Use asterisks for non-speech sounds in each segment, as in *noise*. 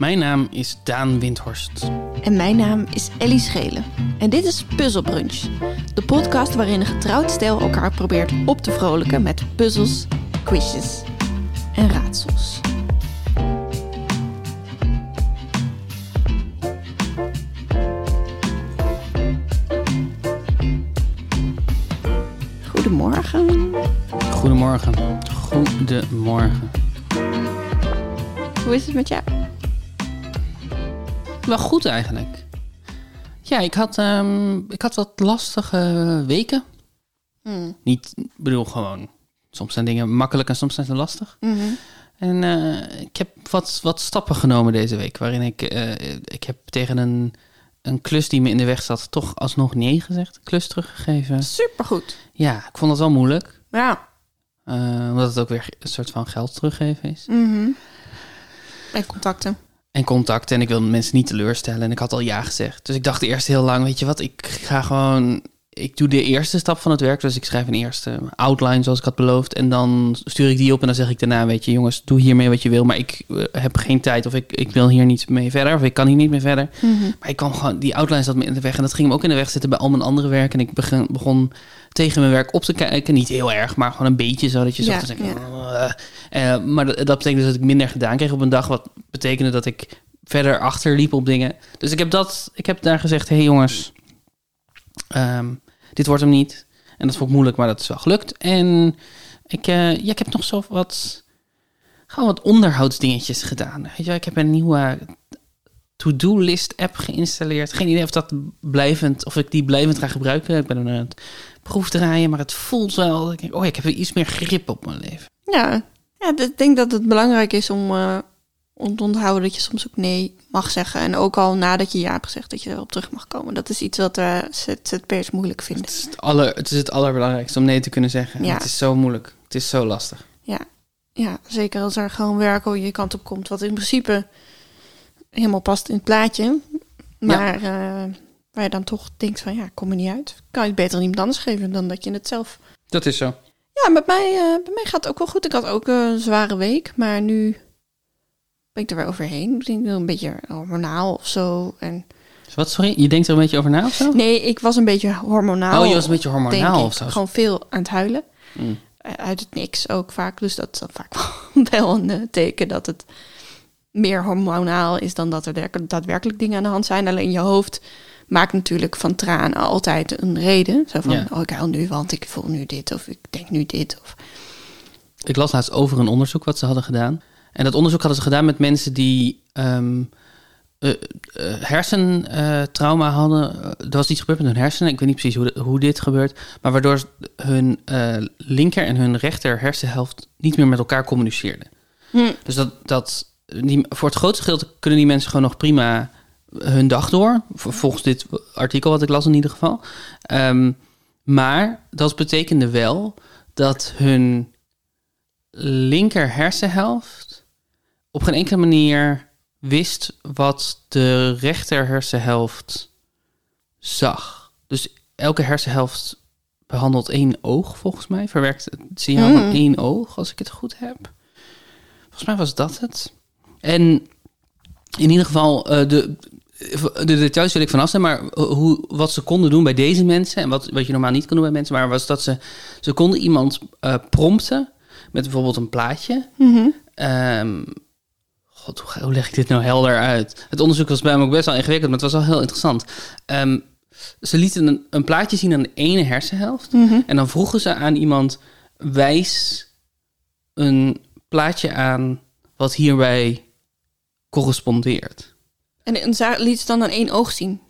Mijn naam is Daan Windhorst. En mijn naam is Ellie Schelen. En dit is Puzzle Brunch, de podcast waarin een getrouwd stel elkaar probeert op te vrolijken met puzzels, quizjes en raadsels. Goedemorgen. Goedemorgen. Goedemorgen. Hoe is het met jou? Wel goed eigenlijk. Ja, ik had, ehm, ik had wat lastige weken. Hmm. Niet, ik bedoel gewoon, soms zijn dingen makkelijk en soms zijn ze lastig. Mhm. En eh, ik heb wat, wat stappen genomen deze week, waarin ik, eh, ik heb tegen een, een klus die me in de weg zat, toch alsnog nee gezegd. Klus teruggegeven. Supergoed. Ja, ik vond het wel moeilijk. Ja. eh, omdat het ook weer een soort van geld teruggeven is. Mhm. En contacten. En contacten. En ik wilde mensen niet teleurstellen. En ik had al ja gezegd. Dus ik dacht eerst heel lang, weet je wat, ik ga gewoon... Ik doe de eerste stap van het werk. Dus ik schrijf een eerste outline zoals ik had beloofd. En dan stuur ik die op en dan zeg ik daarna, weet je jongens, doe hiermee wat je wil. Maar ik eh, heb geen tijd of ik, ik wil hier niet mee verder. Of ik kan hier niet mee verder. Maar ik kwam gewoon, die outline zat me in de weg. En dat ging me ook in de weg zitten bij al mijn andere werk. En ik begon, begon tegen mijn werk op te kijken. Niet heel erg, maar gewoon een beetje zo dat je Ja, te zeggen. "Eh." Eh, maar dat, dat betekende dus dat ik minder gedaan kreeg op een dag. Wat betekende dat ik verder achterliep op dingen. Dus ik heb, dat, ik heb daar gezegd: hé hey jongens, ehm, dit wordt hem niet. En dat vond ik moeilijk, maar dat is wel gelukt. En ik, eh, ja, ik heb nog zo wat, gewoon wat onderhoudsdingetjes gedaan. Weet je, ik heb een nieuwe to-do-list app geïnstalleerd. Geen idee of dat blijvend, of ik die blijvend ga gebruiken. Ik ben aan het proefdraaien, maar het voelt wel. oh, ik heb weer iets meer grip op mijn leven. Ja, ja ik denk dat het belangrijk is om, eh, onthouden dat je soms ook nee mag zeggen. En ook al nadat je ja hebt gezegd dat je erop terug mag komen. Dat is iets wat uh, ZZP'ers moeilijk vinden. Het is het, aller, het is het allerbelangrijkste om nee te kunnen zeggen. Ja. Het is zo moeilijk. Het is zo lastig. Ja, ja, zeker als er gewoon werk over je kant op komt. Wat in principe helemaal past in het plaatje. Maar eh, waar je dan toch denkt van ja, kom er niet uit. Kan je het beter iemand anders geven dan dat je het zelf Dat is zo. Ja, met mij, eh, bij mij gaat het ook wel goed. Ik had ook een zware week, maar nu ben ik er weer overheen. Misschien wel een beetje hormonaal of zo. En Wat, sorry? Je denkt er een beetje over na of zo? nee, ik was een beetje hormonaal. oh, je was een beetje hormonaal ik. of zo. Gewoon veel aan het huilen. Mm. Eh, Uit het niks ook vaak. Dus dat is dan vaak *laughs* wel- een eh, teken dat het meer hormonaal is dan dat er daadwerkelijk dingen aan de hand zijn. Alleen je hoofd maakt natuurlijk van tranen altijd een reden. Zo van, Ja. oh ik huil nu, want ik voel nu dit. Of ik denk nu dit. Of Ik las laatst over een onderzoek wat ze hadden gedaan. En dat onderzoek hadden ze gedaan met mensen die ehm eh, eh, hersentrauma hadden. Er was iets gebeurd met hun hersenen. Ik weet niet precies hoe, de- hoe dit gebeurt. Maar waardoor hun eh, linker en hun rechter hersenhelft niet meer met elkaar communiceerden. Hm. Dus dat, dat die, voor het grootste gedeelte kunnen die mensen gewoon nog prima hun dag door. Vol- Volgens dit artikel wat ik las in ieder geval. Ehm, maar dat betekende wel dat hun linker hersenhelft op geen enkele manier wist wat de rechter hersenhelft zag. Dus elke hersenhelft behandelt één oog, volgens mij. Verwerkt het signaal van Hmm. één oog, als ik het goed heb. Volgens mij was dat het. En in ieder geval, eh, de, de details wil ik vanaf zijn, maar hoe, wat ze konden doen bij deze mensen, en wat, wat je normaal niet kon doen bij mensen, maar was dat ze, ze konden iemand eh, prompten met bijvoorbeeld een plaatje. Ehm, God, hoe, hoe leg ik dit nou helder uit? Het onderzoek was bij me ook best wel ingewikkeld, maar het was wel heel interessant. Ehm, ze lieten een, een plaatje zien aan de ene hersenhelft. En dan vroegen ze aan iemand: wijs een plaatje aan wat hierbij correspondeert. En, en za- liet ze dan aan één oog zien.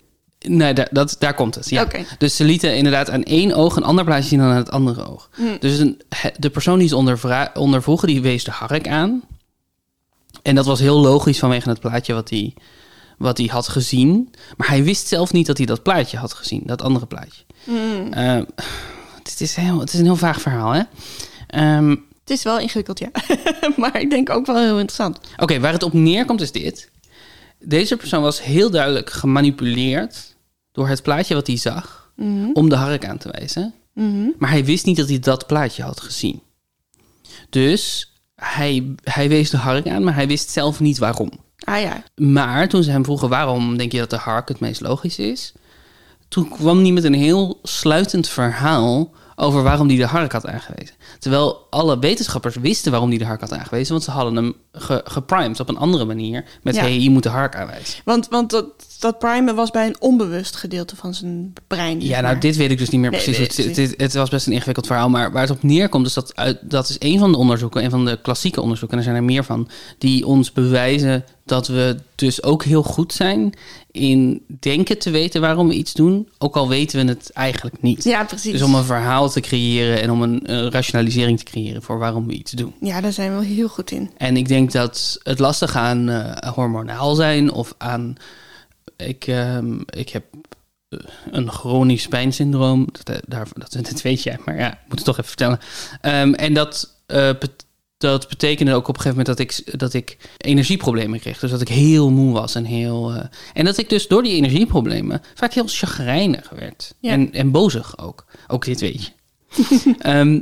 Nee, daar, dat, daar komt het. Ja. Oké. Dus ze lieten inderdaad aan één oog een ander plaatje zien dan aan het andere oog. Dus een, he- de persoon die ze ondervroegen, die wees de hark aan. En dat was heel logisch vanwege het plaatje wat hij, wat hij had gezien. Maar hij wist zelf niet dat hij dat plaatje had gezien, dat andere plaatje. Eh, het, is heel, het is een heel vaag verhaal, hè? Ehm, Het is wel ingewikkeld, ja. *laughs* maar ik denk ook wel heel interessant. Oké, waar het op neerkomt is dit. Deze persoon was heel duidelijk gemanipuleerd door het plaatje wat hij zag om de hark aan te wijzen. Maar hij wist niet dat hij dat plaatje had gezien. Dus hij, hij wees de hark aan, maar hij wist zelf niet waarom. Ah ja. Maar toen ze hem vroegen waarom denk je dat de hark het meest logisch is, toen kwam hij met een heel sluitend verhaal over waarom hij de hark had aangewezen. Terwijl alle wetenschappers wisten waarom hij de hark had aangewezen, want ze hadden hem ge geprimed op een andere manier met Ja. hey, je moet de hark aanwijzen. Want, want dat, dat primen was bij een onbewust gedeelte van zijn brein. Ja, nou, maar. dit weet ik dus niet meer Nee, precies. het, het, het was best een ingewikkeld verhaal. Maar waar het op neerkomt, is dat uit, dat is een van de onderzoeken, een van de klassieke onderzoeken, en er zijn er meer van, die ons bewijzen dat we dus ook heel goed zijn in denken te weten waarom we iets doen, ook al weten we het eigenlijk niet. Ja, precies. Dus om een verhaal te creëren en om een eh, rationalisering te creëren voor waarom we iets doen. Ja, daar zijn we heel goed in. En ik denk dat het lastig aan eh, hormonaal zijn of aan. Ik, ehm, ik heb eh, een chronisch pijnsyndroom. Dat, eh, daar, dat, dat weet jij, maar ja, ik moet het toch even vertellen. Ehm, en dat, bet- dat betekende ook op een gegeven moment dat ik, dat ik energieproblemen kreeg. Dus dat ik heel moe was en heel. en dat ik dus door die energieproblemen vaak heel chagrijnig werd. Ja. En, en bozig ook. Ook dit weet je. *laughs* Ehm,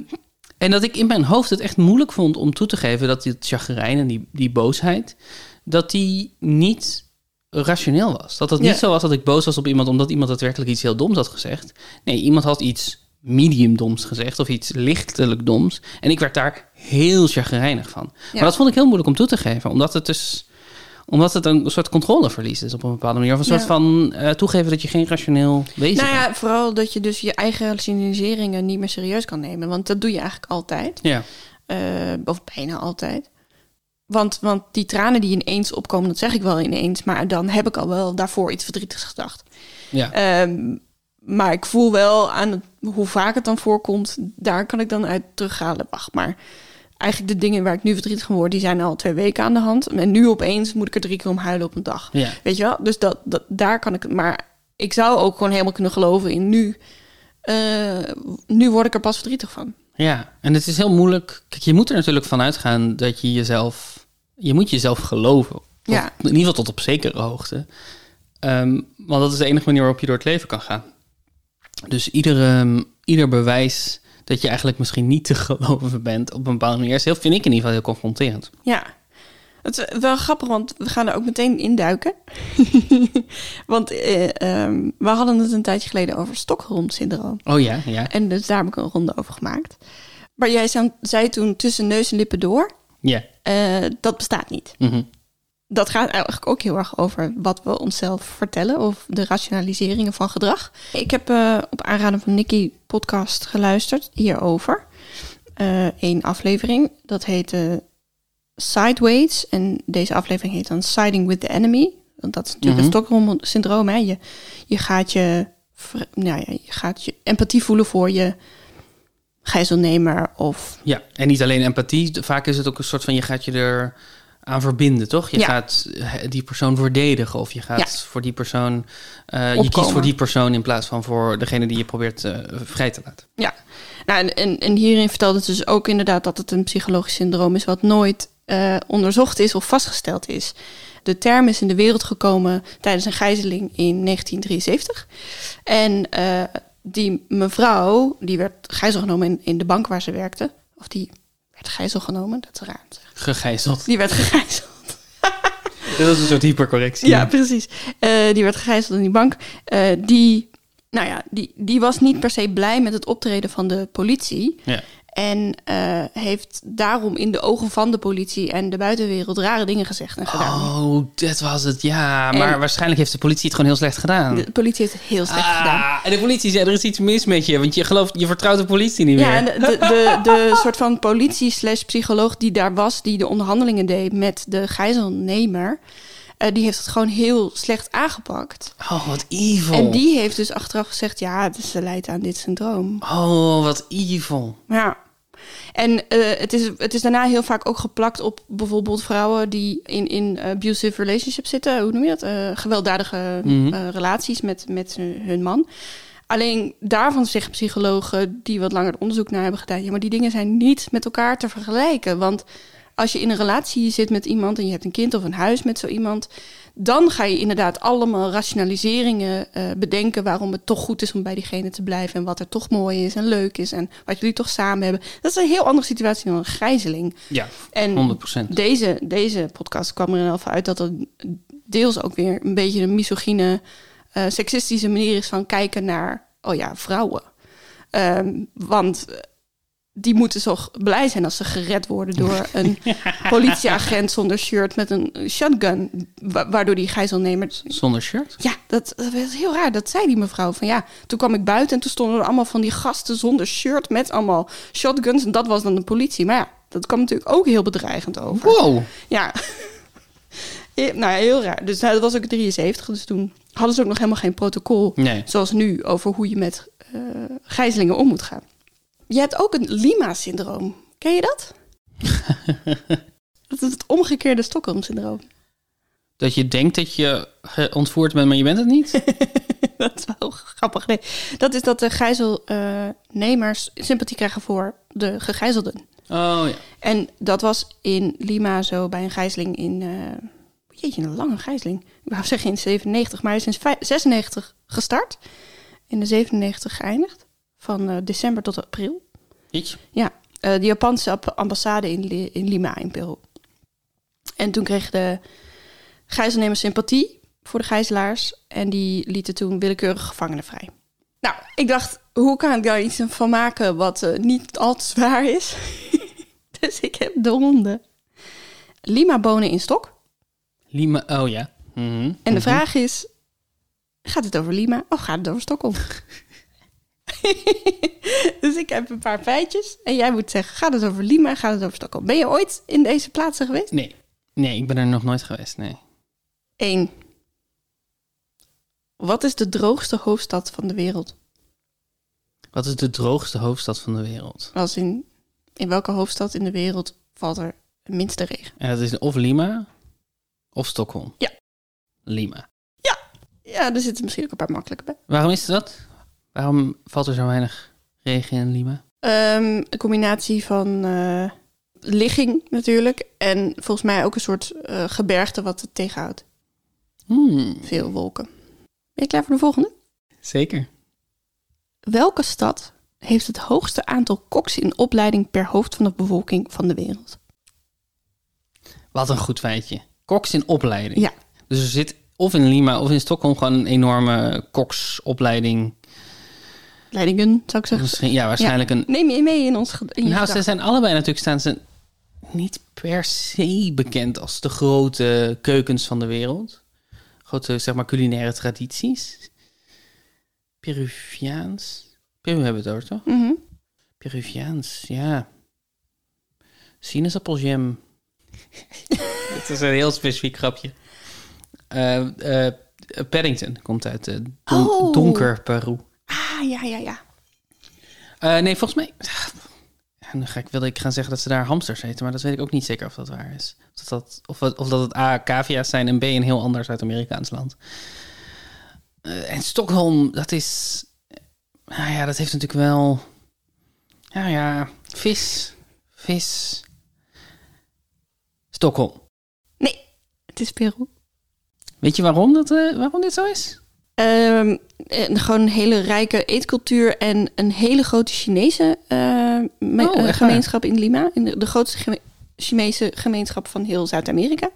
en dat ik in mijn hoofd het echt moeilijk vond om toe te geven dat dit chagrijn en die, die boosheid, dat die niet rationeel was. Dat het Ja. niet zo was dat ik boos was op iemand omdat iemand daadwerkelijk iets heel doms had gezegd. Nee, iemand had iets medium doms gezegd of iets lichtelijk doms. En ik werd daar heel chagrijnig van. Maar dat vond ik heel moeilijk om toe te geven, omdat het dus omdat het een soort controleverlies is op een bepaalde manier. Of een soort Ja. van eh, toegeven dat je geen rationeel wezen Nou bent. ja, vooral dat je dus je eigen hallucineringen niet meer serieus kan nemen. Want dat doe je eigenlijk altijd. Ja. Eh, of bijna altijd. Want, want die tranen die ineens opkomen, dat zeg ik wel ineens. Maar dan heb ik al wel daarvoor iets verdrietigs gedacht. Ja. Ehm, maar ik voel wel aan het, hoe vaak het dan voorkomt, daar kan ik dan uit terughalen. Wacht, maar eigenlijk de dingen waar ik nu verdrietig van word, die zijn al twee weken aan de hand. En nu opeens moet ik er drie keer om huilen op een dag. Ja. Weet je wel? Dus dat, dat, daar kan ik. Maar ik zou ook gewoon helemaal kunnen geloven in nu. eh, nu word ik er pas verdrietig van. Ja, en het is heel moeilijk. Kijk, je moet er natuurlijk van uitgaan dat je jezelf. Je moet jezelf geloven. Of Ja. In ieder geval tot op zekere hoogte. Ehm, want dat is de enige manier waarop je door het leven kan gaan. Dus iedere, ieder bewijs dat je eigenlijk misschien niet te geloven bent op een bepaalde manier, heel, vind ik in ieder geval heel confronterend. Ja. Het is wel grappig, want we gaan er ook meteen induiken. *laughs* want eh, ehm, we hadden het een tijdje geleden over Stockholm-syndroom. Oh ja, ja. En dus daar heb ik een ronde over gemaakt. Maar jij zei- zei toen tussen neus en lippen door, Ja. eh, dat bestaat niet. Mhm. Dat gaat eigenlijk ook heel erg over wat we onszelf vertellen of de rationaliseringen van gedrag. Ik heb eh, op aanraden van Nicky podcast geluisterd hierover. Eén aflevering, dat heette Sideways. En deze aflevering heet dan Siding with the Enemy. Want dat is natuurlijk Mhm. het Stockholm-syndroom. Hè? Je, je, gaat je, nou ja, je gaat je empathie voelen voor je gijzelnemer of Ja, en niet alleen empathie. Vaak is het ook een soort van je gaat je er aan verbinden, toch? Je Ja. gaat eh, die persoon verdedigen of je gaat Ja. voor die persoon. eh, je kiest voor die persoon in plaats van voor degene die je probeert eh, vrij te laten. Ja, nou, en, hierin vertelt het dus ook inderdaad dat het een psychologisch syndroom is wat nooit onderzocht is of vastgesteld is. De term is in de wereld gekomen tijdens een gijzeling in 1973. En die mevrouw, die werd gijzel genomen in, in de bank waar ze werkte. Of die werd gijzel genomen, dat is raar. zeggen. Gegijzeld. Die werd gegijzeld. *laughs* Dat is een soort hypercorrectie. Ja, precies. Eh, die werd gegijzeld in die bank. Eh, die, nou ja, die, die was niet per se blij met het optreden van de politie. Ja. En eh, heeft daarom in de ogen van de politie en de buitenwereld rare dingen gezegd en gedaan. Oh, dat was het. Ja, maar waarschijnlijk heeft de politie het gewoon heel slecht gedaan. De politie heeft het heel slecht gedaan. Ah, en de politie zei, er is iets mis met je, want je gelooft, je vertrouwt de politie niet Ja, meer. en de, de, de, *laughs* soort van politie slash psycholoog die daar was, die de onderhandelingen deed met de gijzelnemer, eh, die heeft het gewoon heel slecht aangepakt. Oh, wat evil. En die heeft dus achteraf gezegd, ja, ze leidt aan dit syndroom. Oh, wat evil. Ja. En eh, het, is, het is daarna heel vaak ook geplakt op bijvoorbeeld vrouwen die in, in abusive relationships zitten. Hoe noem je dat? Eh, gewelddadige Mhm. eh, relaties met, met hun, hun man. Alleen daarvan zeggen psychologen die wat langer onderzoek naar hebben gedaan... ja, maar die dingen zijn niet met elkaar te vergelijken. Want als je in een relatie zit met iemand en je hebt een kind of een huis met zo iemand... Dan ga je inderdaad allemaal rationaliseringen eh, bedenken waarom het toch goed is om bij diegene te blijven en wat er toch mooi is en leuk is en wat jullie toch samen hebben. Dat is een heel andere situatie dan een gijzeling. Ja, En 100%. deze, deze podcast kwam er wel uit dat het deels ook weer een beetje een misogyne, eh, seksistische manier is van kijken naar, oh ja, vrouwen. Ehm, want die moeten toch blij zijn als ze gered worden door een *laughs* politieagent zonder shirt met een shotgun, wa- waardoor die gijzelnemer Zonder shirt? ja, dat, dat was heel raar. Dat zei die mevrouw. Van ja, toen kwam ik buiten en toen stonden er allemaal van die gasten zonder shirt met allemaal shotguns. En dat was dan de politie. Maar ja, dat kwam natuurlijk ook heel bedreigend over. Wow. Ja. Ja, *laughs* nou, ja, heel raar. Dus nou, dat was ook 73. Dus toen hadden ze ook nog helemaal geen protocol. Nee. Zoals nu over hoe je met eh gijzelingen om moet gaan. Je hebt ook een Lima-syndroom. Ken je dat? *laughs* dat is het omgekeerde Stockholm-syndroom. Dat je denkt dat je ge- ontvoerd bent, maar je bent het niet? *laughs* dat is wel grappig. Nee, dat is dat de gijzelnemers sympathie krijgen voor de gegijzelden. Oh ja. En dat was in Lima zo bij een gijzeling in... eh jeetje, een lange gijzeling. Ik wou zeggen in 97, maar hij is in vij- 96 gestart. In de 97 geëindigd. Van eh, december tot april. Iets? Ja, eh, de Japanse ap- ambassade in, in Lima in Peru. En toen kregen de gijzelnemers sympathie voor de gijzelaars. En die lieten toen willekeurige gevangenen vrij. Nou, ik dacht, hoe kan ik daar iets van maken wat eh, niet al te zwaar is? *laughs* dus ik heb de ronde. Lima bonen in stok. Lima, oh ja. Mhm. En de vraag is, gaat het over Lima of gaat het over Stockholm? *laughs* dus ik heb een paar feitjes en jij moet zeggen, gaat het over Lima, gaat het over Stockholm? Ben je ooit in deze plaatsen geweest? Nee. Nee, ik ben er nog nooit geweest, nee. Eén. Wat is de droogste hoofdstad van de wereld? Wat is de droogste hoofdstad van de wereld? Als in, in welke hoofdstad in de wereld valt er het minste regen? En dat is of Lima of Stockholm. Ja. Lima. Ja, er zitten misschien ook een paar makkelijke bij. Waarom is dat? Waarom valt er zo weinig regen in Lima? Ehm, een combinatie van eh, ligging natuurlijk en volgens mij ook een soort eh, gebergte wat het tegenhoudt. Hmm, Veel wolken. Ben je klaar voor de volgende? zeker. Welke stad heeft het hoogste aantal koks in opleiding per hoofd van de bevolking van de wereld? Wat een goed feitje. Koks in opleiding. Ja. Dus er zit of in Lima of in Stockholm gewoon een enorme koksopleiding. Leidingen, zou ik zeggen. Misschien, ja, waarschijnlijk een... Neem je mee in ons in Nou, ze zijn allebei natuurlijk staan ze niet per se bekend als de grote keukens van de wereld. Grote, zeg maar, culinaire tradities. Peruviaans. Peru hebben we het over, toch? Mhm. Peruviaans, ja. Sinaasappelgem. *laughs* Dit is een heel specifiek grapje. Eh, Paddington komt uit don- Oh. donker Peru. Ja, ja, ja. Eh, nee, volgens mij... Ja, nu ga ik, wilde ik gaan zeggen dat ze daar hamsters eten, maar dat weet ik ook niet zeker of dat waar is. Of dat, dat- of, het- of dat het A, cavia's zijn en B, een heel ander Zuid-Amerikaans land. Eh, en Stockholm, dat is... Nou ja, dat heeft natuurlijk wel... Ja, ja, vis. Vis. Stockholm. Nee, het is Peru. Weet je waarom, dat, eh, waarom dit zo is? Ehm, en gewoon een hele rijke eetcultuur en een hele grote Chinese eh, Oh, eh, gemeenschap in Lima. In de, de grootste geme- Chinese gemeenschap van heel Zuid-Amerika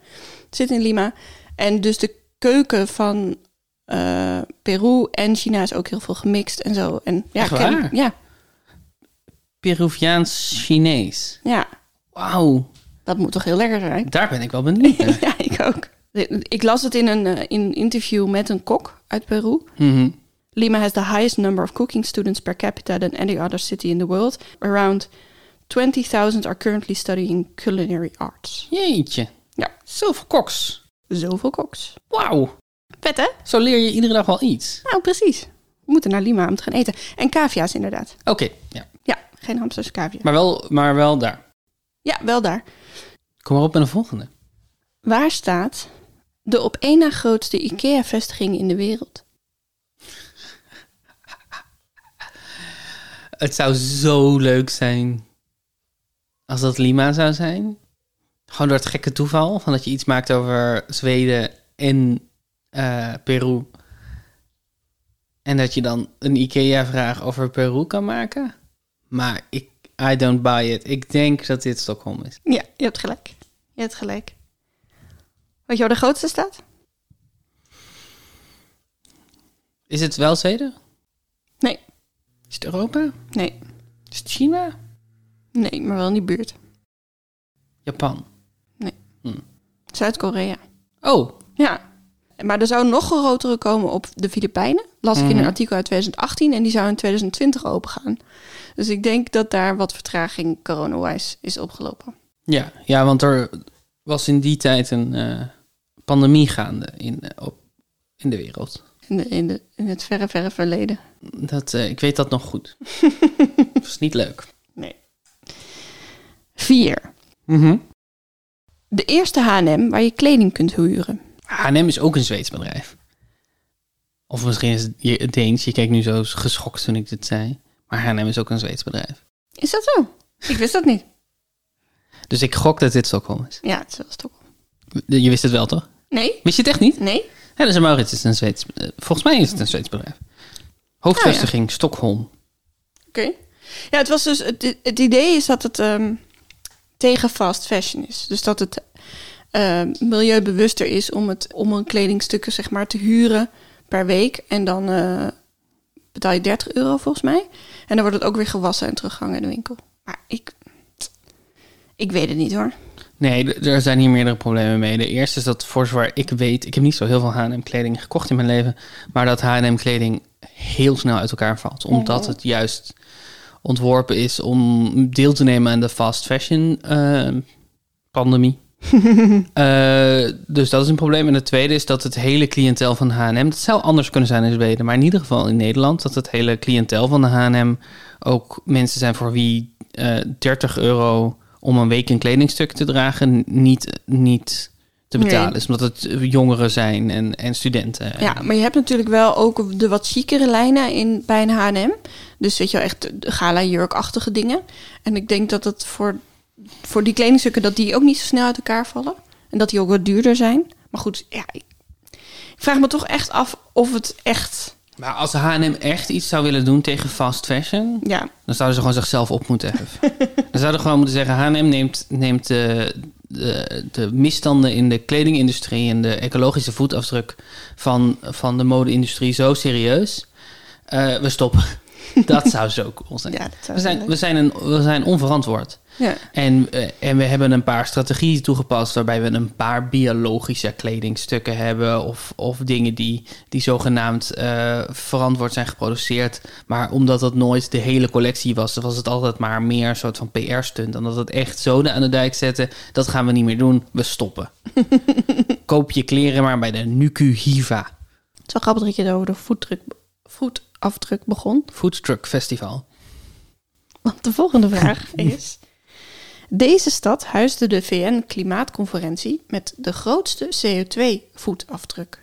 zit in Lima. En dus de keuken van eh, Peru en China is ook heel veel gemixt en zo. En ja, ken- ja, Peruviaans-Chinees. ja, Wauw, dat moet toch heel lekker zijn? daar ben ik wel benieuwd naar. *laughs* ja, ik ook. Ik las het in een eh, in een interview met een kok uit Peru. Mhm. Lima has the highest number of cooking students per capita than any other city in the world. Around 20,000 are currently studying culinary arts. Jeetje. Ja. Zoveel koks. Zoveel koks. Wauw. Vet hè? Zo leer je iedere dag wel iets. Nou, precies. We moeten naar Lima om te gaan eten. En cavia's inderdaad. Oké, ja. Ja, geen hamsters, cavia. Maar wel, maar wel daar. Ja, wel daar. Kom maar op met een volgende. Waar staat de op één na grootste IKEA-vestiging in de wereld? Het zou zo leuk zijn als dat Lima zou zijn. Gewoon door het gekke toeval van dat je iets maakt over Zweden in eh, Peru. En dat je dan een IKEA-vraag over Peru kan maken. Maar ik, I don't buy it. Ik denk dat dit Stockholm is. Ja, je hebt gelijk. Je hebt gelijk. Weet je waar de grootste staat? Is het wel Zweden? Nee. Is het Europa? Nee. Is het China? Nee, maar wel in die buurt. Japan? Zuid-Korea. Oh, Ja. Maar er zou nog een grotere komen op de Filipijnen. Las ik in Mhm. een artikel uit 2018 en die zou in 2020 opengaan. Dus ik denk dat daar wat vertraging corona-wise is opgelopen. ja. Ja, want er was in die tijd een eh, pandemie gaande in, eh, op, in de wereld. In, de, in, de, in het verre, verre verleden. Dat, eh, ik weet dat nog goed. *laughs* Dat is niet leuk. Nee. Vier. De eerste H&M waar je kleding kunt huren. H&M is ook een Zweeds bedrijf. Of misschien is het Deens. Je keek nu zo geschokt toen ik dit zei. Maar H&M is ook een Zweeds bedrijf. Is dat zo? Ik wist dat niet. Dus ik gok dat dit Stockholm is. Ja, het is wel Stockholm. Je wist het wel, toch? Nee? Wist je het echt niet? Nee? Ja, dus Maurits is een Zweeds... eh, volgens mij is het een Zweeds bedrijf. Hoofdvestiging Stockholm. Oké. Ja, het was dus... Het, het idee is dat het ehm, tegen fast fashion is. Dus dat het ehm, milieubewuster is om, het, om een kledingstukken zeg maar te huren per week. En dan eh, betaal je 30 euro volgens mij. En dan wordt het ook weer gewassen en teruggehangen in de winkel. Maar ik... Ik weet het niet hoor. Nee, er zijn hier meerdere problemen mee. De eerste is dat voor zover ik weet... Ik heb niet zo heel veel H&M kleding gekocht in mijn leven... maar dat H&M kleding heel snel uit elkaar valt. Omdat het juist ontworpen is om deel te nemen aan de fast fashion eh, pandemie. *laughs* Eh, dus dat is een probleem. En het tweede is dat het hele cliëntel van H&M... Dat zou anders kunnen zijn in Zweden, maar in ieder geval in Nederland... dat het hele cliëntel van de H&M ook mensen zijn voor wie eh 30 euro om een week een kledingstuk te dragen niet, niet te betalen Nee. is. Omdat het jongeren zijn en, en studenten. Ja, maar je hebt natuurlijk wel ook de wat chicere lijnen in, bij een H&M. Dus weet je wel, echt de gala-jurkachtige dingen. En ik denk dat het voor, voor die kledingstukken... dat die ook niet zo snel uit elkaar vallen. En dat die ook wat duurder zijn. Maar goed, ja, ik, ik vraag me toch echt af of het echt... Maar als H&M echt iets zou willen doen tegen fast fashion... Ja, dan zouden ze gewoon zichzelf op moeten heffen. *laughs* dan zouden ze gewoon moeten zeggen... H&M neemt, neemt de, de, de misstanden in de kledingindustrie... en de ecologische voetafdruk van, van de mode-industrie zo serieus. Eh, we stoppen. *laughs* dat zou zo cool zijn. ja we, zijn, leuk- we, zijn een, we zijn onverantwoord. Ja. En, eh, en we hebben een paar strategieën toegepast waarbij we een paar biologische kledingstukken hebben. Of, of dingen die, die zogenaamd eh, verantwoord zijn geproduceerd. Maar omdat dat nooit de hele collectie was, was het altijd maar meer een soort van PR-stunt. En dat het echt zoden aan de dijk zetten, dat gaan we niet meer doen. We stoppen. *laughs* Koop je kleren maar bij de Nuku Hiva Het is wel grappig dat je het over de voetdruk, voetafdruk begon. Food Truck Festival. Want de volgende vraag *laughs* is... Deze stad huisde de VN-klimaatconferentie met de grootste CO2-voetafdruk.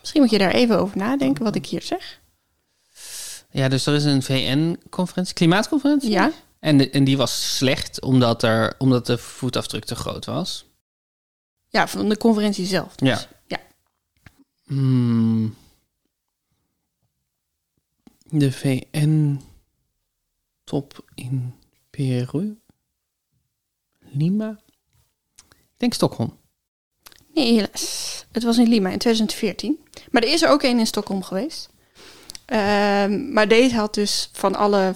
Misschien moet je daar even over nadenken wat ik hier zeg. Ja, dus er is een VN-conferentie, klimaatconferentie. Ja, En, de- en die was slecht omdat, er, omdat de voetafdruk te groot was. ja van de conferentie zelf. Dus. Ja. ja. Hmm. De VN-top in Peru? Lima? Ik denk Stockholm. Nee, helaas. Het was in Lima in 2014. Maar er is er ook één in Stockholm geweest. Ehm, maar deze had dus van alle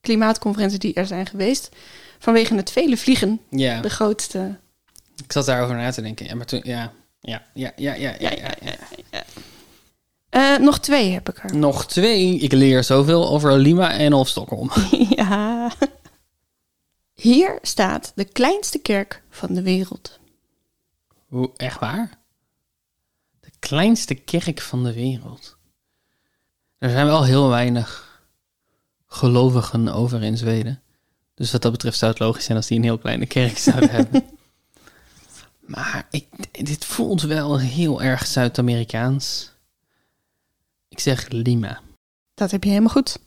klimaatconferenties die er zijn geweest... vanwege het vele vliegen Ja, de grootste... ik zat daarover na te denken. Ja, maar toen, ja, ja, ja, ja, ja, ja, ja, ja. Eh, nog twee heb ik er. Nog twee. Ik leer zoveel over Lima en of Stockholm. *laughs* *laughs* ja. Hier staat de kleinste kerk van de wereld. Hoe, echt waar? De kleinste kerk van de wereld. Er zijn wel heel weinig gelovigen over in Zweden. Dus wat dat betreft zou het logisch zijn als die een heel kleine kerk zouden *laughs* hebben. Maar ik, dit voelt wel heel erg Zuid-Amerikaans. Ik zeg Lima. Dat heb je helemaal goed.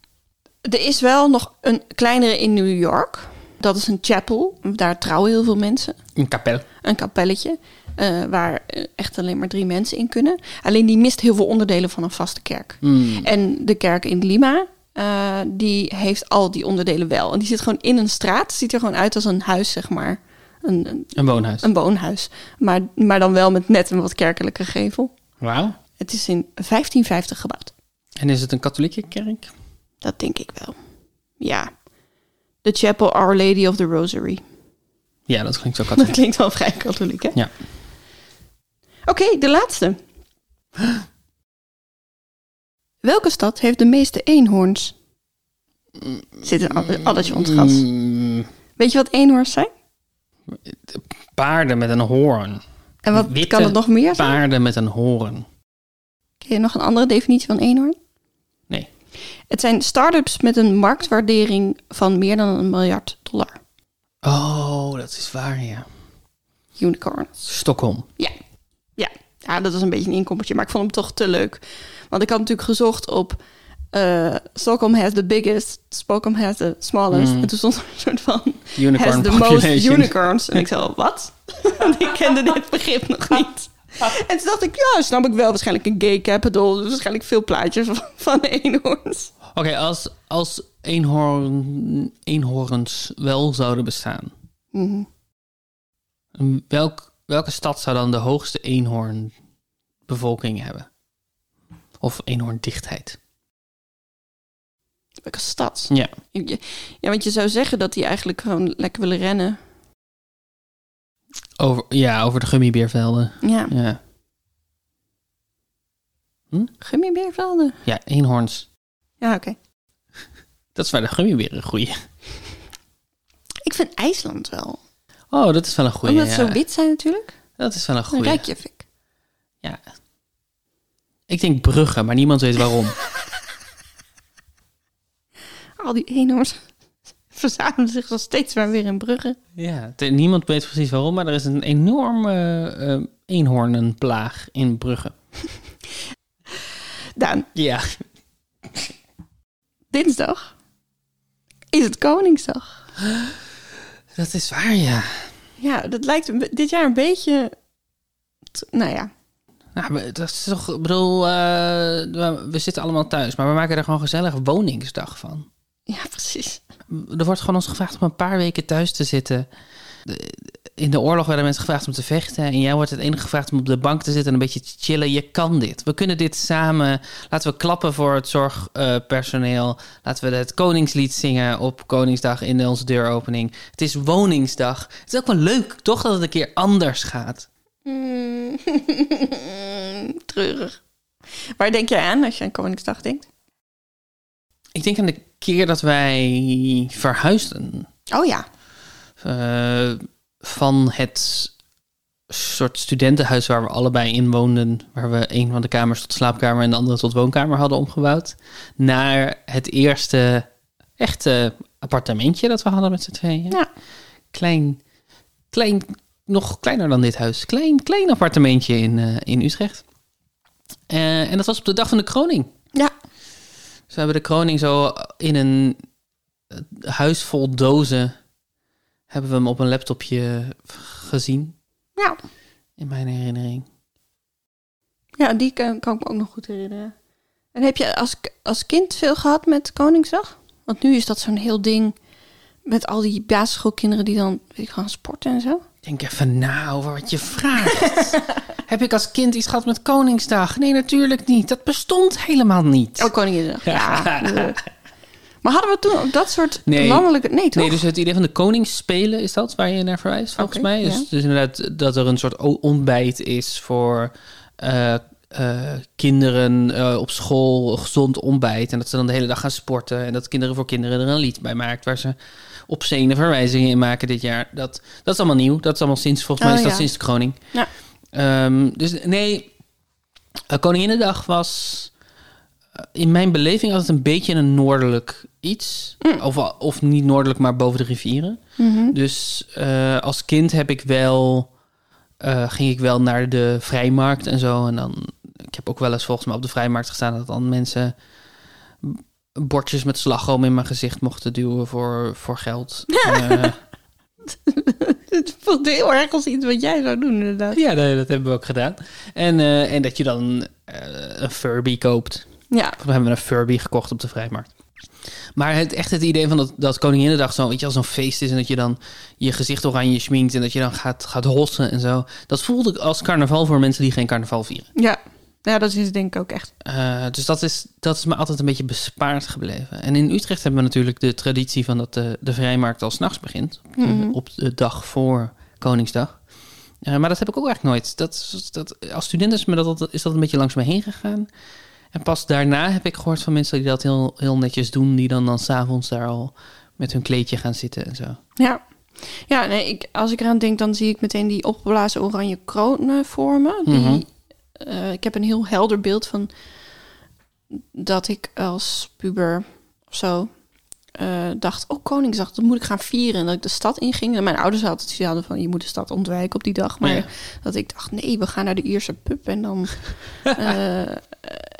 Er is wel nog een kleinere in New York. Dat is een chapel. Daar trouwen heel veel mensen. Een kapel. Een kapelletje. eh, waar eh, echt alleen maar drie mensen in kunnen. Alleen die mist heel veel onderdelen van een vaste kerk. Hmm. En de kerk in Lima, eh, die heeft al die onderdelen wel. En die zit gewoon in een straat. Ziet er gewoon uit als een huis, zeg maar. Een, een, Een woonhuis. een woonhuis. Maar, maar dan wel met net een wat kerkelijke gevel. Wauw. Het is in 1550 gebouwd. En is het een katholieke kerk? Dat denk ik wel. Ja. De Chapel Our Lady of the Rosary. Ja, dat klinkt *laughs* Dat katholiek. klinkt wel vrij katholiek, hè? Ja. Oké, de laatste. Welke stad heeft de meeste eenhoorns? Zit een ad- addertje onder Weet je wat eenhoorns zijn? paarden met een hoorn. En wat Witte kan het nog meer zijn? Paarden met een hoorn. Ken je nog een andere definitie van eenhoorn? Nee. Het zijn start-ups met een marktwaardering van meer dan een miljard dollar. Oh, dat is waar, ja. Unicorns. Stockholm. Ja. Ja. ja, dat is een beetje een inkompertje, maar ik vond hem toch te leuk. Want ik had natuurlijk gezocht op eh, Stockholm has the biggest, Stockholm has the smallest. Mm. En toen stond er een soort van Unicorn has the most unicorns. En ik *laughs* zei, wat? *laughs* Want ik kende dit begrip nog niet. *laughs* En toen dacht ik, ja, snap ik wel. Waarschijnlijk een gay capital. Dus waarschijnlijk veel plaatjes van, van *laughs* eenhoorns. Oké, als, als eenhoorn, eenhoorns wel zouden bestaan, Mhm. welk, welke stad zou dan de hoogste eenhoornbevolking hebben? Of eenhoorndichtheid? Welke stad? Ja. Ja, want je zou zeggen dat die eigenlijk gewoon lekker willen rennen. Over, ja, over de gummibeervelden. Ja, Ja, gummibeervelden. ja eenhoorns. Ja, oké. *laughs* Dat is waar de gummiberen groeien. Ik vind IJsland wel. Oh, dat is wel een goeie. Omdat ze ja. zo wit zijn natuurlijk. Dat is wel een Een goeie. Reykjavik. Ja. Ik denk Brugge, maar niemand weet waarom. *laughs* Al die eenhoorns *laughs* verzamelen zich nog steeds maar weer in Brugge. ja, niemand weet precies waarom, maar er is een enorme eh, eenhoornenplaag in Brugge. *laughs* Daan, Ja. *laughs* dinsdag is het Koningsdag. *gasps* Dat is waar, ja. Ja, dat lijkt dit jaar een beetje... Nou ja, Nou, dat is toch, ik bedoel, eh, we, we zitten allemaal thuis, maar we maken er gewoon gezellig woningsdag van. ja precies. Er wordt gewoon ons gevraagd om een paar weken thuis te zitten. In de oorlog werden mensen gevraagd om te vechten. En jij wordt het enige gevraagd om op de bank te zitten en een beetje te chillen. Je kan dit. We kunnen dit samen. Laten we klappen voor het zorgpersoneel. Laten we het Koningslied zingen op Koningsdag in onze deuropening. Het is Woningsdag. Het is ook wel leuk, toch? Dat het een keer anders gaat. Mm, *laughs* Treurig. Waar denk jij aan als je aan Koningsdag denkt? Ik denk aan de keer dat wij verhuisden. Oh ja. eh, van het soort studentenhuis waar we allebei in woonden, waar we een van de kamers tot slaapkamer en de andere tot woonkamer hadden omgebouwd, naar het eerste echte appartementje dat we hadden met z'n tweeën. Ja. Klein, klein, nog kleiner dan dit huis. Klein, klein appartementje in, eh, in Utrecht. Eh, en dat was op de dag van de kroning. Ja. We hebben de kroning zo in een eh, huis vol dozen. Hebben we hem op een laptopje gezien, Ja. in mijn herinnering. Ja, die kan, kan ik me ook nog goed herinneren. En heb je als, als kind veel gehad met Koningsdag? Want nu is dat zo'n heel ding met al die basisschoolkinderen die dan weet ik, gaan sporten en zo. Denk even na over wat je vraagt. *laughs* Heb ik als kind iets gehad met Koningsdag? Nee, natuurlijk niet. Dat bestond helemaal niet. Oh, Koninginnedag. Ja. eh. maar hadden we toen ook dat soort Nee. landelijke... Nee, toch? Nee, dus het idee van de koningsspelen is dat waar je naar verwijst, volgens mij. Dus, ja. dus inderdaad dat er een soort ontbijt is voor eh, eh, kinderen op school, gezond ontbijt. En dat ze dan de hele dag gaan sporten. En dat kinderen voor kinderen er een lied bij maakt waar ze obscene verwijzingen in maken dit jaar. Dat, dat is allemaal nieuw. Dat is allemaal sinds, volgens mij Oh, is dat sinds de kroning. Ja. Ehm, dus nee, uh, Koninginnedag was eh, in mijn beleving altijd een beetje een noordelijk iets. Of, of niet noordelijk, maar boven de rivieren. Mhm. Dus eh, als kind heb ik wel, eh, ging ik wel naar de vrijmarkt en zo. En dan, ik heb ook wel eens volgens mij op de vrijmarkt gestaan dat dan mensen bordjes met slagroom in mijn gezicht mochten duwen voor, voor geld. *laughs* Eh, Het voelt heel erg als iets wat jij zou doen, inderdaad. ja, dat, dat hebben we ook gedaan. En, eh, en dat je dan eh, een Furby koopt. Ja, We hebben een Furby gekocht op de vrijmarkt. Maar het, echt het idee van dat, dat Koninginnedag zo, weet je, als zo'n feest is... en dat je dan je gezicht oranje schminkt... en dat je dan gaat, gaat hossen en zo. Dat voelde ik als carnaval voor mensen die geen carnaval vieren. ja. Ja, dat is denk ik ook echt. Eh, dus dat is, dat is me altijd een beetje bespaard gebleven. En in Utrecht hebben we natuurlijk de traditie van dat de, de vrijmarkt al s'nachts begint. Op de- Mhm. Op de dag voor Koningsdag. Eh, maar dat heb ik ook eigenlijk nooit. Dat, dat, als student is, me dat, altijd- is dat een beetje langs me heen gegaan. En pas daarna heb ik gehoord van mensen die dat heel, heel netjes doen. Die dan, dan s'avonds daar al met hun kleedje gaan zitten en zo. Ja. Ja, nee, ik, als ik eraan denk, dan zie ik meteen die opgeblazen oranje kronen voor me. Die, Mhm. Eh, ik heb een heel helder beeld van dat ik als puber of zo eh, dacht, oh Koningsdag, dat moet ik gaan vieren. En dat ik de stad inging. En mijn ouders altijd zoiets hadden van, je moet de stad ontwijken op die dag. Maar Ja. dat ik dacht, nee, we gaan naar de Ierse pub en dan... *laughs* eh,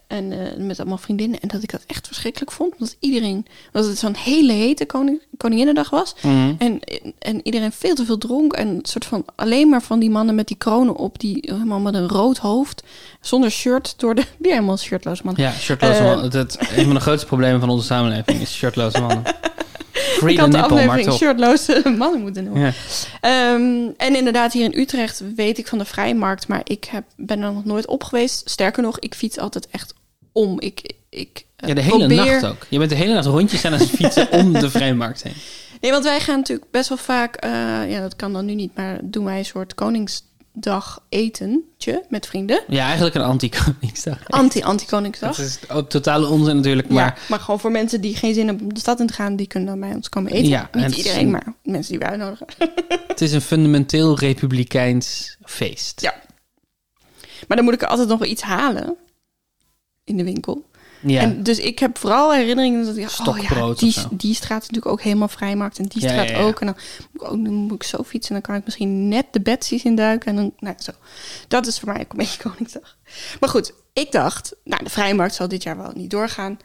en eh, met allemaal vriendinnen. En dat ik dat echt verschrikkelijk vond. Omdat iedereen... Dat het zo'n hele hete koning, Koninginnedag was. En, en iedereen veel te veel dronk. En een soort van alleen maar van die mannen met die kronen op. Die helemaal met een rood hoofd. Zonder shirt door de... Weer helemaal shirtloos man. Ja, shirtloze Eh, mannen. Het, het, een van de grootste problemen van onze samenleving is shirtloze mannen. *laughs* Free ik had de nipple, aflevering shirtloze *laughs* mannen moeten noemen. Ja. Ehm, en inderdaad, hier in Utrecht weet ik van de Vrijmarkt. Maar ik heb, ben er nog nooit op geweest. Sterker nog, ik fiets altijd echt om. Ik, ik eh, Ja, de hele probeer... nacht ook. Je bent de hele nacht rondjes aan het *laughs* fietsen om de vrijmarkt heen. Nee, want wij gaan natuurlijk best wel vaak... eh, ja, dat kan dan nu niet, maar doen wij een soort Koningsdag etentje met vrienden. Ja, eigenlijk een anti-koningsdag. Anti-anti-Koningsdag. Dat is ook totale onzin natuurlijk, maar... ja, maar gewoon voor mensen die geen zin hebben om de stad in te gaan, die kunnen dan bij ons komen eten. Ja, Niet iedereen, een- maar mensen die wij uitnodigen. *laughs* Het is een fundamenteel republikeins feest. Ja. Maar dan moet ik er altijd nog wel iets halen in de winkel. Ja. En dus ik heb vooral herinneringen dat ik oh ja, die, die straat is natuurlijk ook helemaal vrijmarkt en die Ja, straat ja, ook. En dan moet, ik dan moet ik zo fietsen en dan kan ik misschien net de Betsy's induiken. En dan, nou, zo. Dat is voor mij ook een beetje *laughs* Koningsdag. Maar goed, ik dacht, nou, de vrijmarkt zal dit jaar wel niet doorgaan.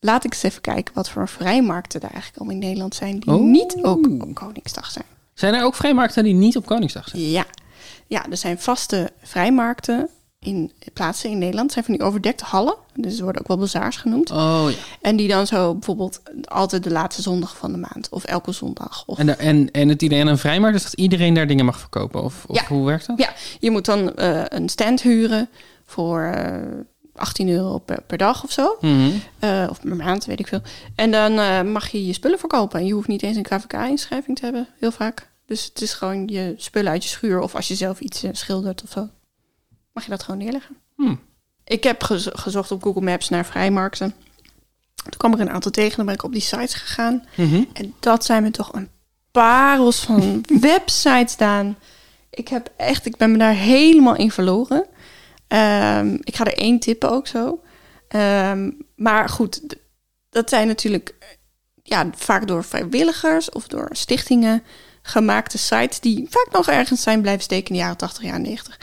Laat ik eens even kijken wat voor vrijmarkten er eigenlijk al in Nederland zijn die Oh. niet ook op Koningsdag zijn. Zijn er ook vrijmarkten die niet op Koningsdag zijn? Ja. ja, er zijn vaste vrijmarkten in plaatsen in Nederland. Zijn van die overdekte hallen. Dus ze worden ook wel bazaars genoemd. Oh ja. En die dan zo bijvoorbeeld altijd de laatste zondag van de maand. Of elke zondag. Of... En, de- en, en het idee aan een vrijmarkt is dat iedereen daar dingen mag verkopen? Of, of Ja. hoe werkt dat? Ja, je moet dan eh, een stand huren voor eh 18 euro per, per dag of zo. Mhm. Eh, of per maand, weet ik veel. En dan eh, mag je je spullen verkopen. En je hoeft niet eens een KVK-inschrijving te hebben, heel vaak. Dus het is gewoon je spullen uit je schuur. Of als je zelf iets eh, schildert of zo. Mag je dat gewoon neerleggen. Hmm. Ik heb gez- gezocht op Google Maps naar vrijmarkten. Toen kwam ik er een aantal tegen. Dan ben ik op die sites gegaan. Mhm. En dat zijn me toch een parels van *laughs* websites staan. Ik heb echt, ik ben me daar helemaal in verloren. Ehm, ik ga er één tippen ook zo. Ehm, maar goed, dat zijn natuurlijk eh, ja, vaak door vrijwilligers of door stichtingen gemaakte sites die vaak nog ergens zijn blijven steken in de jaren 80, jaren 90.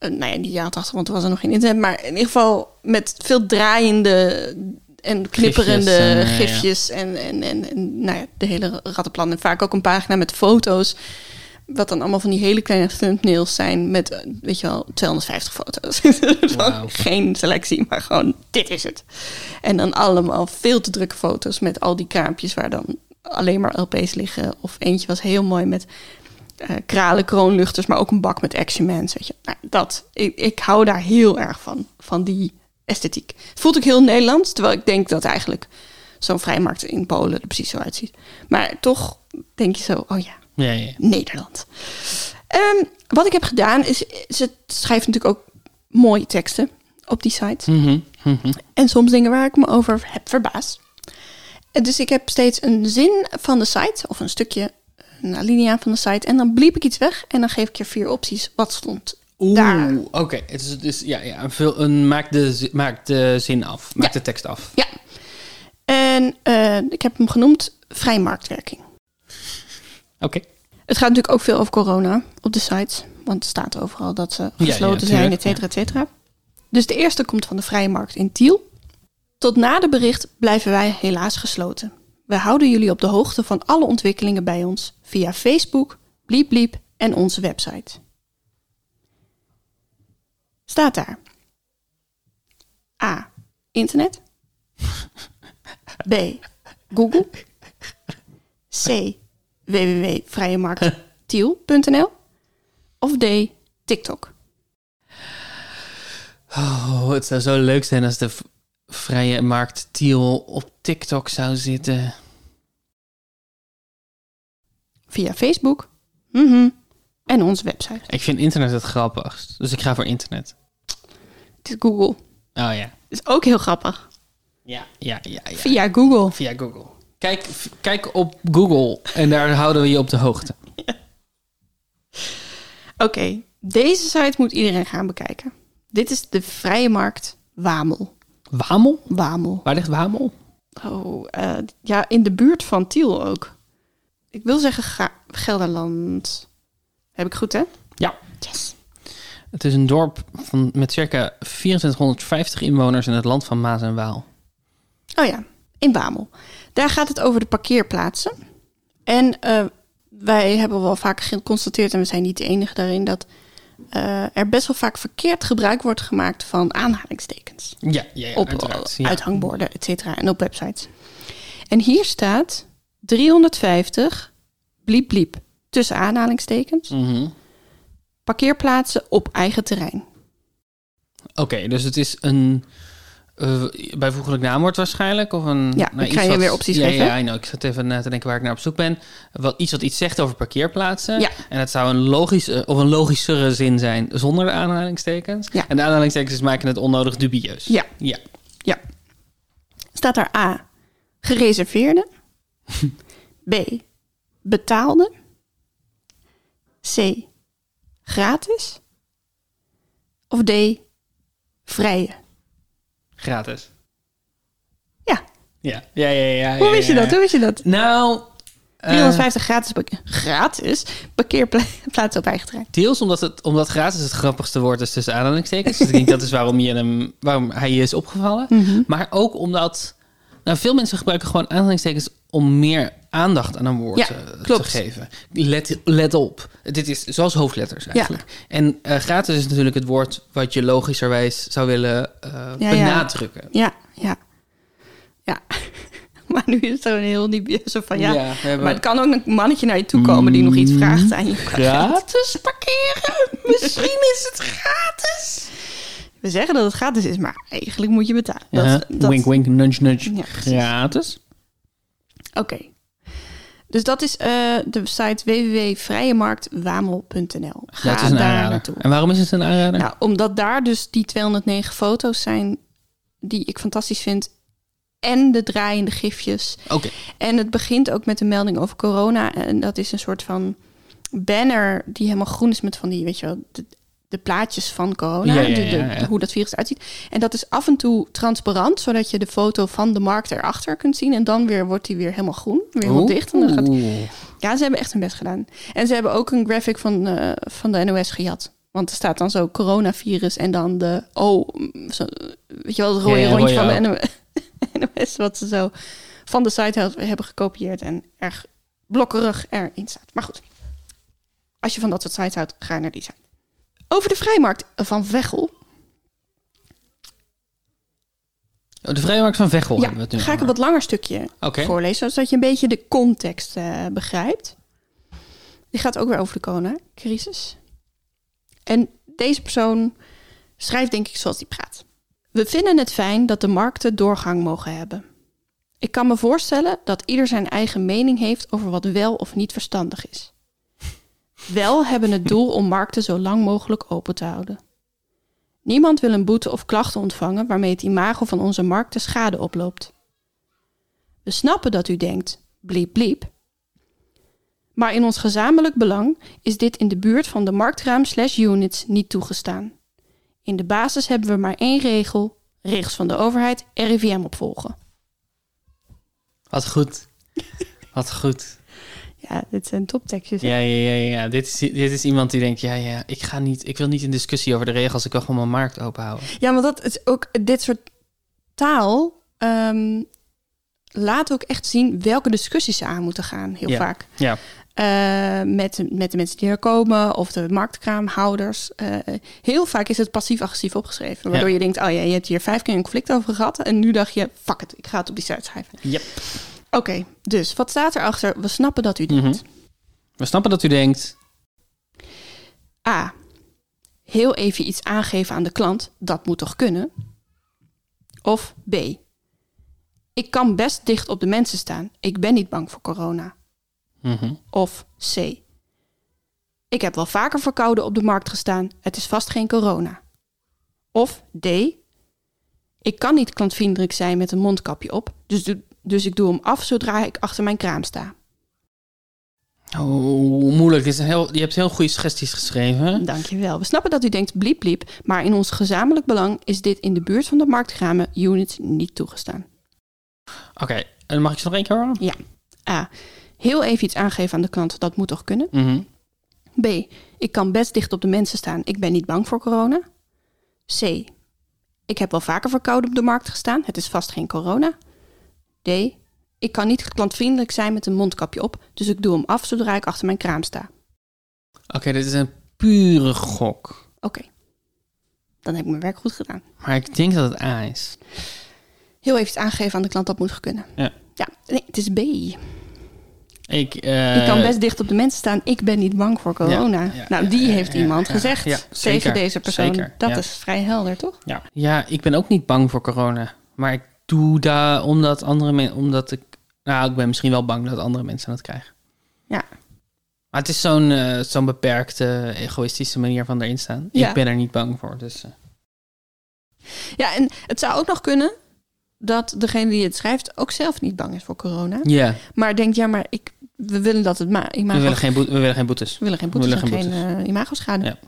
Uh, nou ja, niet jaren 80, want toen was er nog geen internet. Maar in ieder geval met veel draaiende en knipperende Gifjes en, eh, ja. en, en, en, en nou ja, de hele rattenplan. En vaak ook een pagina met foto's. Wat dan allemaal van die hele kleine thumbnails zijn met, eh, weet je wel, 250 foto's. *laughs* Geen selectie, maar gewoon, dit is het. En dan allemaal veel te drukke foto's met al die kraampjes waar dan alleen maar LP's liggen. Of eentje was heel mooi met eh, kralen, kroonluchters, maar ook een bak met Action Mans, weet je. Nou, dat, ik, ik hou daar heel erg van, van die esthetiek. Het voelt ook heel Nederlands, terwijl ik denk dat eigenlijk zo'n vrijmarkt in Polen er precies zo uitziet. Maar toch denk je zo, oh ja, Ja, ja. Nederland. Ehm, wat ik heb gedaan is, ze schrijven natuurlijk ook mooie teksten op die site. Mhm. Mhm. En soms dingen waar ik me over heb verbaasd. En Dus ik heb steeds een zin van de site, of een stukje, een alinea van de site. En dan bliep ik iets weg en dan geef ik je vier opties wat stond Oeh, daar. oké. Het is, is, ja, ja, een, vul- een, maak, de, maak de zin af. Maak Ja. de tekst af. Ja. En eh, ik heb hem genoemd vrijmarktwerking. Oké. Het gaat natuurlijk ook veel over corona op de site. Want het staat overal dat ze ja, gesloten zijn, tuurlijk, et cetera, et cetera. Dus de eerste komt van de vrije markt in Tiel. Tot na de bericht blijven wij helaas gesloten. We houden jullie op de hoogte van alle ontwikkelingen bij ons via Facebook, Bliep en onze website. Staat daar. A. Internet. B. Google. C. www.vrijemarkttiel.nl Of D. TikTok. Oh, het zou zo leuk zijn als de vrije markt Tiel op TikTok zou zitten. Via Facebook mhm, en onze website. Ik vind internet het grappigst, dus ik ga voor internet. Het is Google. Oh ja. is ook heel grappig. Ja, ja, ja. ja. Via Google. Via Google. Kijk, kijk op Google en daar *laughs* houden we je op de hoogte. *laughs* Oké, deze site moet iedereen gaan bekijken. Dit is de vrije markt Wamel. Wamel? Wamel. Waar ligt Wamel? Oh, eh, ja, in de buurt van Tiel ook. Ik wil zeggen Ga- Gelderland. Heb ik goed, hè? Ja. Yes. Het is een dorp van, met circa 2450 inwoners in het land van Maas en Waal. Oh ja, in Wamel. Daar gaat het over de parkeerplaatsen. En eh, wij hebben wel vaak geconstateerd, en we zijn niet de enige daarin, dat eh, er best wel vaak verkeerd gebruik wordt gemaakt van aanhalingstekens. Ja, ja, ja op eh, Ja. uithangborden, et cetera, en op websites. En hier staat 350 bliep bliep tussen aanhalingstekens Mhm. parkeerplaatsen op eigen terrein. Oké, dus het is een eh, bijvoeglijk naamwoord waarschijnlijk? Of een, Ja, ik iets ga je wat- weer opties ja, geven. Ja, know. ik zat even na te denken waar ik naar op zoek ben. Wat, iets wat iets zegt over parkeerplaatsen. Ja. En het zou een logische of een logischere zin zijn zonder de aanhalingstekens. Ja. En de aanhalingstekens maken het onnodig dubieus. Ja. Ja. Ja. Staat daar A, gereserveerde. B, betaalde. C, gratis. Of D, vrije. Gratis. Ja, Ja, ja, ja. ja, hoe ja, wist je dat? Hoe wist je dat? Nou... eh, 350 gratis, parke- gratis parkeerplaatsen op eigen terrein. Deels omdat, het, omdat gratis het grappigste woord is tussen aanhalingstekens. Dus ik denk dat is waarom, je hem, waarom hij je is opgevallen. Mhm. Maar ook omdat nou, veel mensen gebruiken gewoon aanhalingstekens om meer aandacht aan een woord Ja, eh, te geven. Let, let op. Dit is zoals hoofdletters eigenlijk. En eh, gratis is natuurlijk het woord wat je logischerwijs zou willen eh, ja. benadrukken. Ja, ja. Ja. *laughs* Maar nu is het zo een heel diep zo van ja. hebben Maar het kan ook een mannetje naar je toe komen die nog iets vraagt aan je. gratis parkeren. *laughs* Misschien is het gratis. We zeggen dat het gratis is, maar eigenlijk moet je betalen. Dat, Ja, dat- Wink, wink, nudge, nudge. Ja, precies. gratis. Oké. Dus dat is eh, de site www.vrijemarktwamel.nl. Ga Ja, het is een daar naartoe. En waarom is het een aanrader? Nou, omdat daar dus die 209 foto's zijn die ik fantastisch vind. En de draaiende gifjes. Oké. En het begint ook met een melding over corona. En dat is een soort van banner die helemaal groen is met van die, weet je wel, de, de plaatjes van corona. Ja, ja, de- de- ja, ja. hoe dat virus eruit ziet. En dat is af en toe transparant, zodat je de foto van de markt erachter kunt zien. En dan weer wordt die weer helemaal groen, weer helemaal dicht. En dan gaat ja, ze hebben echt hun best gedaan. En ze hebben ook een graphic van, eh, van de NOS gejat. Want er staat dan zo coronavirus en dan de O. mm, Zo, weet je wel, het rode rondje van de NOS. *laughs* Wat ze zo van de site he- hebben gekopieerd en erg blokkerig erin staat. Maar goed, als je van dat soort sites houdt, ga naar die site. Over de vrijmarkt van Veghel. Oh, de Vrijmarkt van Veghel ja, hebben we het nu ga ik een wat langer stukje voorlezen, zodat je een beetje de context eh, begrijpt. Die gaat ook weer over de coronacrisis. En deze persoon schrijft denk ik zoals hij praat. We vinden het fijn dat de markten doorgang mogen hebben. Ik kan me voorstellen dat ieder zijn eigen mening heeft over wat wel of niet verstandig is. Wel hebben het doel om markten zo lang mogelijk open te houden. Niemand wil een boete of klachten ontvangen waarmee het imago van onze markten schade oploopt. We snappen dat u denkt, bliep bliep. Maar in ons gezamenlijk belang is dit in de buurt van de marktruim slash units niet toegestaan. In de basis hebben we maar één regel, regels van de overheid, RIVM opvolgen. Wat goed. Wat goed. Ja, dit zijn toptekstjes. Ja, ja, ja, ja. Dit, is, dit is iemand die denkt, ja, ja, ik ga niet, ik wil niet in discussie over de regels, ik wil gewoon mijn markt open houden. Ja, maar dat is ook dit soort taal ehm, laten ook echt zien welke discussies ze aan moeten gaan, heel Ja. vaak. Ja. Eh, met, met de mensen die er komen of de marktkraamhouders. Eh, heel vaak is het passief-agressief opgeschreven. Waardoor Ja. je denkt, oh ja, je hebt hier vijf keer een conflict over gehad. En nu dacht je, fuck het, ik ga het op die site schrijven. Yep. Oké, dus wat staat erachter? We snappen dat u Mhm. denkt. We snappen dat u denkt... A. Heel even iets aangeven aan de klant, dat moet toch kunnen? Of B. Ik kan best dicht op de mensen staan. Ik ben niet bang voor corona. mhm. Of C. Ik heb wel vaker verkouden op de markt gestaan. Het is vast geen corona. Of D. Ik kan niet klantvriendelijk zijn met een mondkapje op. Dus, doe- dus ik doe hem af zodra ik achter mijn kraam sta. Oh, moeilijk. Is heel, je hebt heel goede suggesties geschreven. Dankjewel. We snappen dat u denkt bliep bliep. Maar in ons gezamenlijk belang is dit in de buurt van de marktkramen units niet toegestaan. Oké, en mag ik ze nog één keer horen? A. Heel even iets aangeven aan de klant. Dat moet toch kunnen? Mhm. B. Ik kan best dicht op de mensen staan. Ik ben niet bang voor corona. C. Ik heb wel vaker verkouden op de markt gestaan. Het is vast geen corona. D. Ik kan niet klantvriendelijk zijn met een mondkapje op. Dus ik doe hem af zodra ik achter mijn kraam sta. Oké, dit is een pure gok. Oké. Dan heb ik mijn werk goed gedaan. Maar ik denk dat het A is. Heel even aangeven aan de klant. Dat moet kunnen. Ja. Ja, nee, het is B. Ik, eh, Ik kan best dicht op de mensen staan. Ik ben niet bang voor corona. Ja, ja, nou, die ja, heeft iemand gezegd tegen zeker, deze persoon. zeker, dat is vrij helder, toch? Ja. ja, ik ben ook niet bang voor corona. Maar ik doe dat omdat andere mensen... Omdat ik... Nou, ik ben misschien wel bang dat andere mensen het krijgen. Ja. Maar het is zo'n eh, zo'n beperkte, egoïstische manier van erin staan. Ja. Ik ben er niet bang voor, dus... eh, Ja, en het zou ook nog kunnen dat degene die het schrijft ook zelf niet bang is voor corona. Ja, Maar denkt, ja, maar ik, we willen dat het ma imago... we, willen geen boete, we willen geen boetes. we willen geen we boetes willen en geen geen boetes. eh, imagoschade. Ja.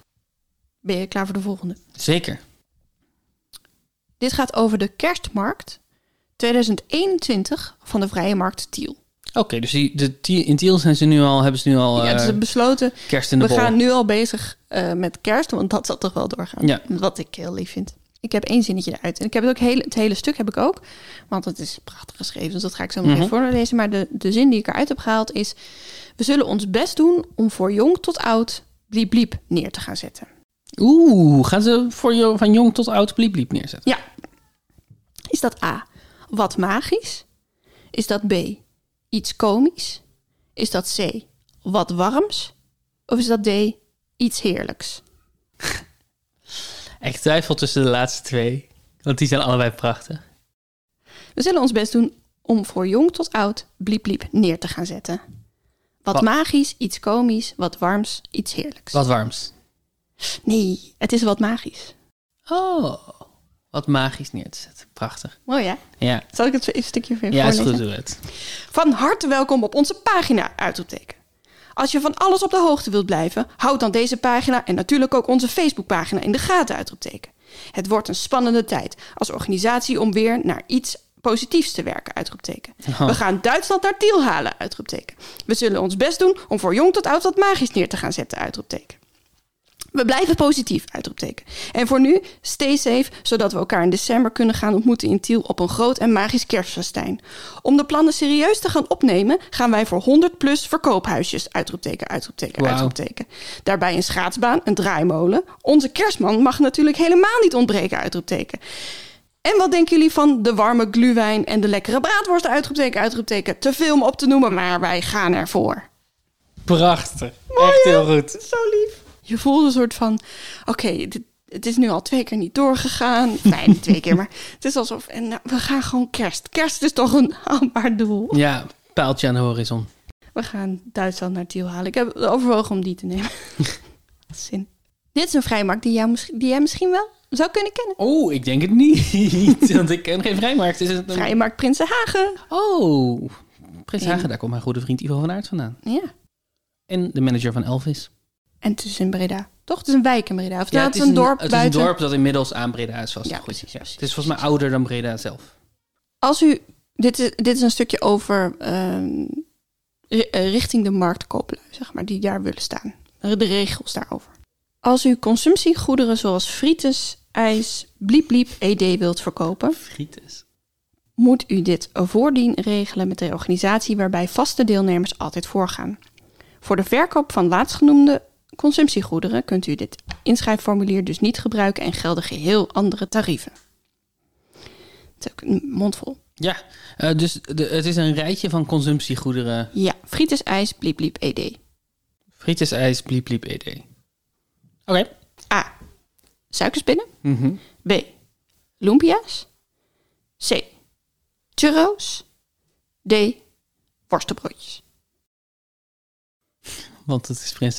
Ben je klaar voor de volgende? Zeker. Dit gaat over de kerstmarkt 2021 van de Vrije Markt Tiel. Oké, dus die, de, in Tiel zijn ze nu al, hebben ze nu al ja, eh, dus we besloten, kerst in de we bol. gaan nu al bezig eh, met kerst, want dat zal toch wel doorgaan. Ja. Wat ik heel lief vind. Ik heb één zinnetje eruit. En ik heb het ook hele, het hele stuk heb ik ook. Want het is prachtig geschreven, dus dat ga ik zo meteen Mhm. voorlezen. Maar de, de zin die ik eruit heb gehaald is... We zullen ons best doen om voor jong tot oud bliep bliep neer te gaan zetten. Oeh, gaan ze voor van jong tot oud bliep bliep neerzetten? Ja. Is dat A, wat magisch? Is dat B, iets komisch? Is dat C, wat warms? Of is dat D, iets heerlijks? *laughs* Ik twijfel tussen de laatste twee, want die zijn allebei prachtig. We zullen ons best doen om voor jong tot oud bliep bliep neer te gaan zetten. Wat, Wat- magisch, iets komisch, wat warms, iets heerlijks. Wat warms. Nee, het is wat magisch. Oh, wat magisch neer te zetten. Prachtig. Mooi hè? Ja, Zal ik het even een stukje weer ja is goed, doe het. Van harte welkom op onze pagina, uitroepteken. Als je van alles op de hoogte wilt blijven, houd dan deze pagina en natuurlijk ook onze Facebookpagina in de gaten, uitroepteken. Het wordt een spannende tijd als organisatie om weer naar iets positiefs te werken, uitroepteken. Oh. We gaan Duitsland naar Tiel halen, uitroepteken. We zullen ons best doen om voor jong tot oud wat magisch neer te gaan zetten, uitroepteken. We blijven positief, uitroepteken. En voor nu, stay safe, zodat we elkaar in december kunnen gaan ontmoeten in Tiel op een groot en magisch kerstfestijn. Om de plannen serieus te gaan opnemen, gaan wij voor 100 plus verkoophuisjes, uitroepteken, uitroepteken, uitroepteken. Daarbij een schaatsbaan, een draaimolen. Onze kerstman mag natuurlijk helemaal niet ontbreken, uitroepteken. En wat denken jullie van de warme gluwijn en de lekkere braadworst, uitroepteken, uitroepteken? Te veel om op te noemen, maar wij gaan ervoor. Prachtig. Echt heel goed. Zo lief. Je voelt een soort van, oké, het is nu al twee keer niet doorgegaan. *laughs* Nee, niet twee keer, maar het is alsof, en nou, we gaan gewoon kerst. Kerst is toch een *laughs* haalbaar doel. Ja, pijltje aan de horizon. We gaan Duitsland naar Tiel halen. Ik heb overwogen om die te nemen. *laughs* Zin. Dit is een vrijmarkt die, jou, die jij misschien wel zou kunnen kennen. Oh, ik denk het niet. want ik ken geen vrijmarkt. Is het een... Vrijmarkt Prinsenhagen. Oh, Prins In- Hagen, daar komt mijn goede vriend Ivo van Aert vandaan. Ja. En de manager van Elvis. En het is in Breda. Toch? Het is een wijk in Breda. Of ja, het is een dorp het buiten. is een dorp dat inmiddels aan Breda is vast. Ja, Goed, precies, ja. precies, Het is volgens mij ouder dan Breda zelf. Als u, dit is, dit is een stukje over ehm, eh, richting de marktkooplui, zeg maar, die daar willen staan. De regels daarover. Als u consumptiegoederen zoals frietens, ijs, bliep bliep, ED wilt verkopen, moet u dit voordien regelen met de organisatie waarbij vaste deelnemers altijd voorgaan. Voor de verkoop van laatstgenoemde consumptiegoederen kunt u dit inschrijfformulier dus niet gebruiken en gelden geheel andere tarieven. Het is ook een mondvol. Ja, eh, dus de, het is een rijtje van consumptiegoederen. Ja, frietjes, ijs, bliep, bliep, ed. Frietjes, ijs, bliep, bliep, ed. Oké. A. Suikerspinnen. Mhm. B. Lumpia's. C. Churros. D. Worstenbroodjes. Want het is Prins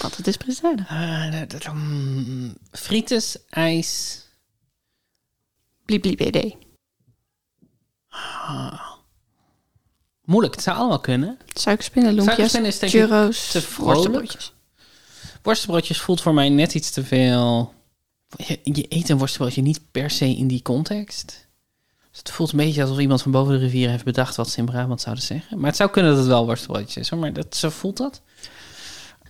Want het is presade. Uh, dat- mm, frietjes, ijs. Bliep, ed. Moeilijk, het zou allemaal kunnen. Suikerspinnen, lumpia's, Suikerspinnen is denk ik churros, te worstenbroodjes. Worstenbroodjes voelt voor mij net iets te veel. Je, je eet een worstenbroodje niet per se in die context. Dus het voelt een beetje alsof iemand van boven de rivier heeft bedacht wat ze in Brabant zouden zeggen. Maar het zou kunnen dat het wel worstenbroodjes is, hoor. maar dat, zo voelt dat.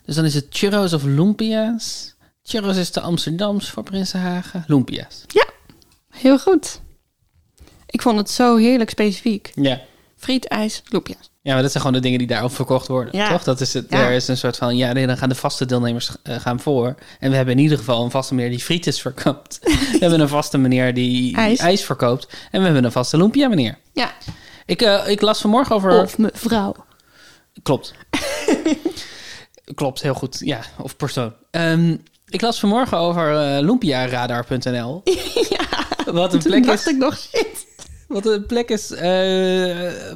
Dus dan is het churros of lumpia's. Churros is de Amsterdams voor Prinsenhagen. Lumpia's. Ja, heel goed. Ik vond het zo heerlijk specifiek. Ja. Friet, ijs, lumpia's. Ja, maar dat zijn gewoon de dingen die daarop verkocht worden, Ja. toch? Dat is het, Ja. Er is een soort van, ja, nee, dan gaan de vaste deelnemers eh, gaan voor. En we hebben in ieder geval een vaste meneer die frietjes verkoopt. *laughs* we hebben een vaste meneer die IJs. ijs, verkoopt. En we hebben een vaste lumpia meneer. Ja, Ik, eh, ik las vanmorgen over... of mevrouw. Klopt. *laughs* Klopt, heel goed. Ja, of persoon. Ehm, ik las vanmorgen over eh lumpiaradar.nl. *laughs* Wat een plek dacht is, ik nog, shit. wat een plek is eh,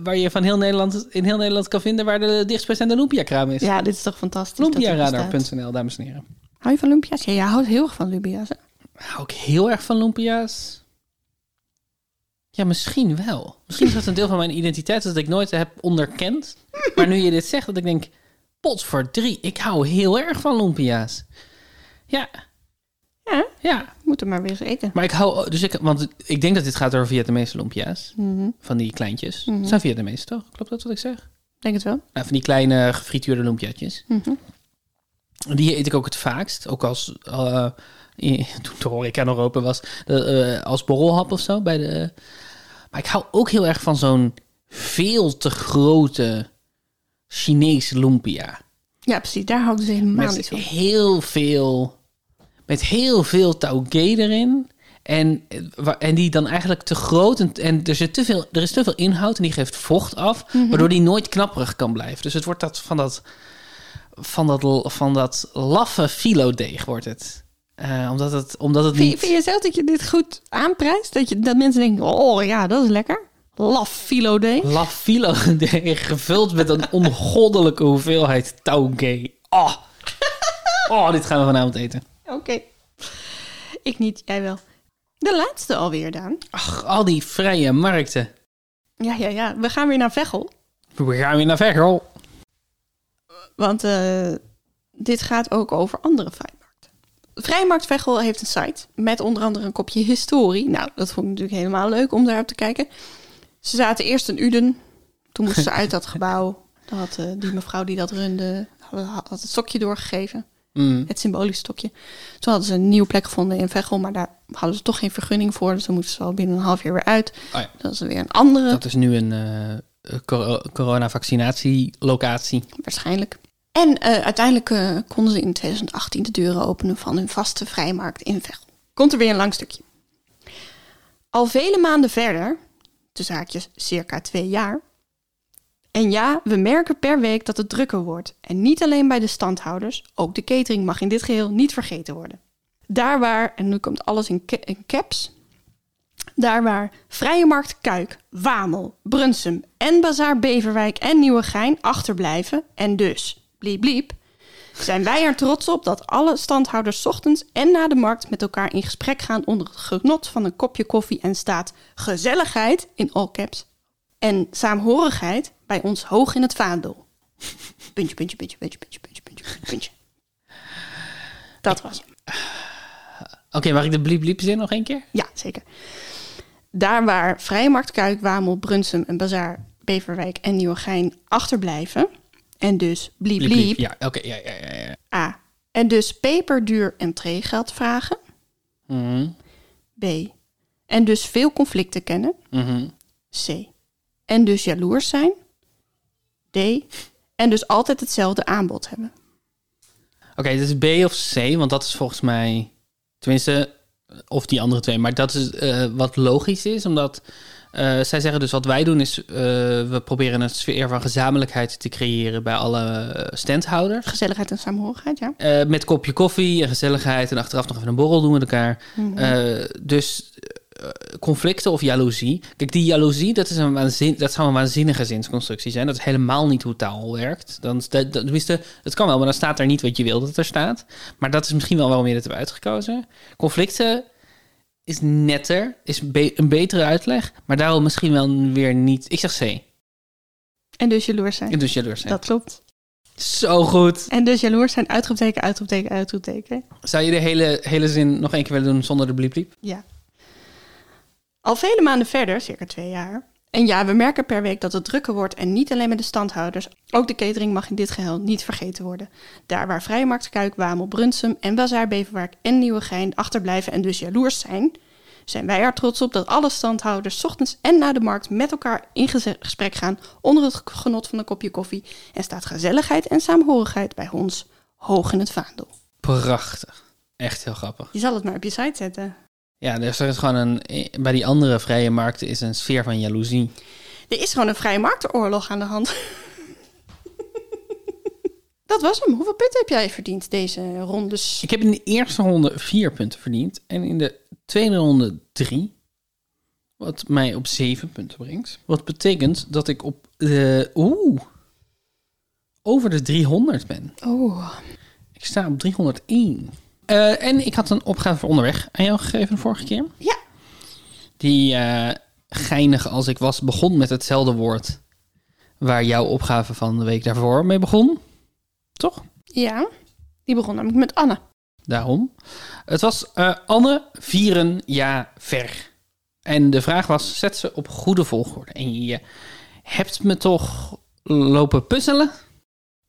waar je van heel Nederland, in heel Nederland kan vinden waar de dichtstbijzijnde lumpia-kraam is. Ja, dit is toch fantastisch. Lumpiaradar.nl, dames en heren. Hou je van lumpia's? Ja, jij houdt heel erg van lumpia's. hè? Hou ik heel erg van lumpia's? Ja, misschien wel. Misschien is dat een deel van mijn identiteit dat ik nooit heb onderkend. Maar nu je dit zegt, dat ik denk... Pot voor drie, ik hou heel erg van lumpia's. Ja, Ja, ja. moet er maar weer eens eten. Maar ik hou... Dus ik, want ik denk dat dit gaat over Vietnamese lumpia's. Mhm, Van die kleintjes. Het zijn Vietnamese, toch? Klopt dat wat ik zeg? Denk het wel. Nou, van die kleine gefrituurde lumpiaatjes. Mhm. Die eet ik ook het vaakst. Ook als, eh, in- *laughs* toen de horeca nog open was, eh, als borrelhap of zo. Bij de, maar ik hou ook heel erg van zo'n veel te grote Chinese lumpia. Ja, precies. Daar houden ze helemaal niet Met van. heel veel, met heel veel taugé erin. En, eh, en die dan eigenlijk te groot en, en er, zit te veel, er is te veel inhoud en die geeft vocht af, Mhm. waardoor die nooit knapperig kan blijven. Dus het wordt dat van dat, van dat, van dat laffe filodeeg wordt het. Eh, omdat het, omdat het Vind, niet... vind je zelf dat je dit goed aanprijst? Dat, je, dat mensen denken, oh ja, dat is lekker. Laf filo day. Laf filodeeg gevuld met een ongoddelijke hoeveelheid taugé. Oh. oh, dit gaan we vanavond eten. Oké. Ik niet, jij wel. De laatste alweer, Daan. Ach, al die vrije markten. Ja, ja, ja. We gaan weer naar Veghel. We gaan weer naar Veghel. Want eh, dit gaat ook over andere vrijmarkten. Vrijmarkt Veghel heeft een site met onder andere een kopje historie. Nou, dat vond ik natuurlijk helemaal leuk om daarop te kijken. Ze zaten eerst in Uden. Toen moesten ze uit dat *laughs* gebouw. Dan had eh, die mevrouw die dat runde had, had het stokje doorgegeven. Mm. Het symbolische stokje. Toen hadden ze een nieuwe plek gevonden in Veghel. Maar daar hadden ze toch geen vergunning voor. Dus dan moesten ze al binnen een half jaar weer uit. Oh ja. Dat is weer een andere. Dat is nu een cor- coronavaccinatielocatie. Waarschijnlijk. En eh, uiteindelijk konden ze in 2018 de deuren openen van hun vaste vrijmarkt in Veghel. Komt er weer een lang stukje. Al vele maanden verder, de zaakjes circa twee jaar. En ja, we merken per week dat het drukker wordt. En niet alleen bij de standhouders, ook de catering mag in dit geheel niet vergeten worden. Daar waar, en nu komt alles in caps, daar waar Vrije Markt Kuik, Wamel, Brunsum en Bazaar Beverwijk en Nieuwegein achterblijven en dus bliep bliep, zijn wij er trots op dat alle standhouders 's ochtends en na de markt met elkaar in gesprek gaan onder het genot van een kopje koffie en staat gezelligheid in all caps en saamhorigheid bij ons hoog in het vaandel. Puntje, puntje, puntje, puntje, puntje, puntje, puntje, puntje. Dat was hem. Oké, mag ik de bliep bliep zin nog één keer? Ja, zeker. Daar waar Vrijmarkt, Kuik, Wamel, Brunsum en Bazaar, Beverwijk en Nieuwegein achterblijven. En dus bliep bliep. Ja, oké, ja, ja, ja. ja. A. En dus peperduur entreegeld vragen. Mhm, B. En dus veel conflicten kennen. mhm. C. En dus jaloers zijn. D. En dus altijd hetzelfde aanbod hebben. Oké, is B of C, want dat is volgens mij... Tenminste, of die andere twee. Maar dat is eh, wat logisch is, omdat... eh, zij zeggen dus wat wij doen is... eh, we proberen een sfeer van gezamenlijkheid te creëren bij alle standhouders. Gezelligheid en samenhorigheid, ja. Eh, met kopje koffie en gezelligheid en achteraf nog even een borrel doen met elkaar. Eh, dus conflicten of jaloezie. Kijk, die jaloezie, dat, is een waanzin, dat zou een waanzinnige zinsconstructie zijn. Dat is helemaal niet hoe taal werkt. Dan, dat, dat, tenminste, het kan wel, maar dan staat er niet wat je wil dat er staat. Maar dat is misschien wel waarom je het hebt uitgekozen. Conflicten is netter, is be- een betere uitleg. Maar daarom misschien wel weer niet... Ik zeg C. En dus jaloers zijn. En dus jaloers zijn. Dat klopt. Zo goed. En dus jaloers zijn, uitroepteken, uitroepteken, uitroepteken. Zou je de hele, hele zin nog één keer willen doen zonder de bliep bliep? Ja. Al vele maanden verder, circa twee jaar. En ja, we merken per week dat het drukker wordt en niet alleen met de standhouders. Ook de catering mag in dit geheel niet vergeten worden. Daar waar Vrijmarktkuik, Wamel, Brunsum en Bazaar Beverwerk en Nieuwegein achterblijven en dus jaloers zijn, zijn wij er trots op dat alle standhouders 's ochtends en na de markt met elkaar in gesprek gaan onder het genot van een kopje koffie en staat gezelligheid en saamhorigheid bij ons hoog in het vaandel. Prachtig. Echt heel grappig. Je zal het maar op je site zetten. Ja, dus er is gewoon een. Bij die andere vrije markten is een sfeer van jaloezie. Er is gewoon een vrije marktenoorlog aan de hand. Dat was hem. Hoeveel punten heb jij verdiend deze rondes? Ik heb in de eerste ronde vier punten verdiend. En in de tweede ronde drie. Wat mij op zeven punten brengt. Wat betekent dat ik op. de Oeh. Over de 300 ben. Oh. Ik sta op 301. Eh, en ik had een opgave voor onderweg aan jou gegeven de vorige keer. Ja. Die eh, geinig als ik was begon met hetzelfde woord. Waar jouw opgave van de week daarvoor mee begon. Toch? Ja. Die begon namelijk met Anne. Daarom. Het was eh, Anne vieren ja ver. En de vraag was, zet ze op goede volgorde. En je hebt me toch lopen puzzelen?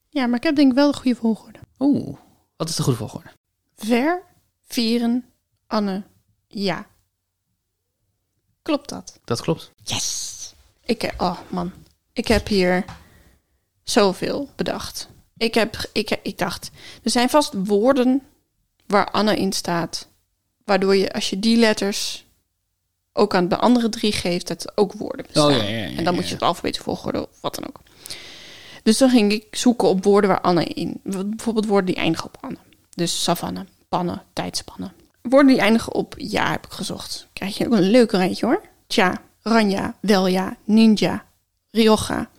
Ja, maar ik heb denk ik wel de goede volgorde. Oeh, wat is de goede volgorde? Ver, vieren, Anne, ja. Klopt dat? Dat klopt. Yes! Ik, heb- oh man, ik heb hier zoveel bedacht. Ik, heb, ik, ik dacht, er zijn vast woorden waar Anne in staat, waardoor je als je die letters ook aan de andere drie geeft, dat ook woorden bestaan. Oh, ja, ja, ja, en dan moet je het alfabetisch volgorde of wat dan ook. Dus dan ging ik zoeken op woorden waar Anne in. Bijvoorbeeld woorden die eindigen op Anne. Dus savanne, pannen, tijdspannen. Woorden die eindigen op ja heb ik gezocht. Krijg je ook een leuk rijtje hoor. Tja, ranja, welja, ninja, rioja,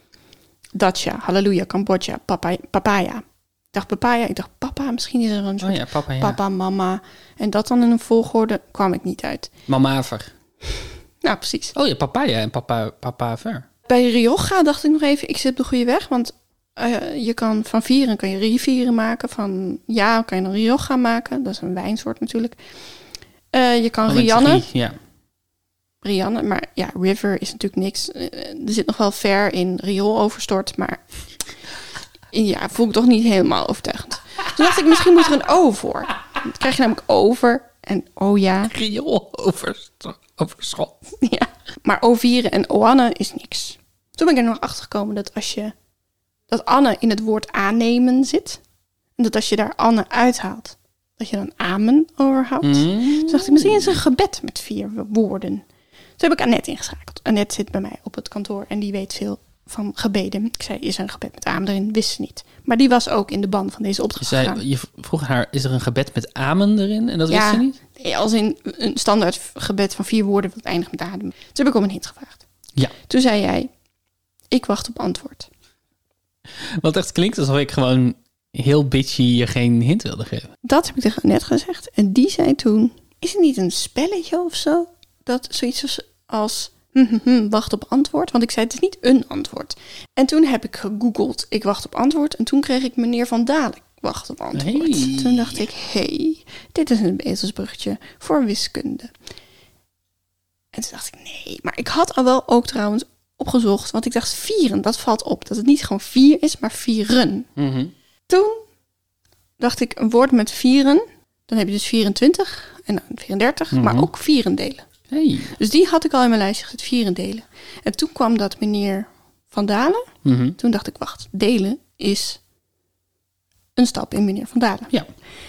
dacha, halleluja, Cambodja, papa, papaya. Ik dacht papaya, ik dacht papa, misschien is er een soort Oh ja, papa ja. papa, mama. En dat dan in een volgorde kwam ik niet uit. Mamaver. Nou, precies. Oh ja, papaya en papa, papa ver. Bij Rioja dacht ik nog even, ik zit op de goede weg. Want eh, je kan van vieren kan je rivieren maken. Van ja kan je een Rioja maken. Dat is een wijnsoort natuurlijk. Eh, je kan Oh, Rianne. Ja. Rianne, maar ja, river is natuurlijk niks. Eh, er zit nog wel ver in riool overstort, maar ja, voel ik toch niet helemaal overtuigend. Toen dacht ik, misschien moet er een O voor. Dan krijg je namelijk over en oh ja. Riool over, overschot. *laughs* Ja, maar O-vieren en O-Anne is niks. Toen ben ik er nog achter gekomen dat als je dat Anne in het woord aannemen zit, en dat als je daar Anne uithaalt, dat je dan amen overhoudt. Mm. Toen dacht ik, misschien is het een gebed met vier woorden. Toen heb ik Annette ingeschakeld. Annette zit bij mij op het kantoor en die weet veel van gebeden. Ik zei, is er een gebed met amen erin? Wist ze niet. Maar die was ook in de ban van deze opdracht je vroeg haar, is er een gebed met amen erin? En dat wist ze niet? Als in een standaard gebed van vier woorden wat eindigt met adem. Toen heb ik om een hint gevraagd. Ja. Toen zei jij, ik wacht op antwoord. Wat echt klinkt alsof ik gewoon heel bitchy je geen hint wilde geven. Dat heb ik tegen net gezegd. En die zei toen, is het niet een spelletje of zo? Dat zoiets als, als hm, hm, hm, wacht op antwoord. Want ik zei, het is niet een antwoord. En toen heb ik gegoogeld, ik wacht op antwoord. En toen kreeg ik meneer Van Dalen, wacht op antwoord. Hey. Toen dacht ik, hey, dit is een betelsbruggetje voor wiskunde. En toen dacht ik, nee. Maar ik had al wel ook trouwens opgezocht. Want ik dacht, vieren, dat valt op. Dat het niet gewoon vier is, maar vieren. Mhm. Toen dacht ik, een woord met vieren. Dan heb je dus 24 en dan 34, maar Mhm. ook vierendelen. Hey. Dus die had ik al in mijn lijstje gezet, vieren delen. En toen kwam dat meneer Van Dalen. Mhm. Toen dacht ik, wacht, delen is een stap in meneer Van Dalen. Ja.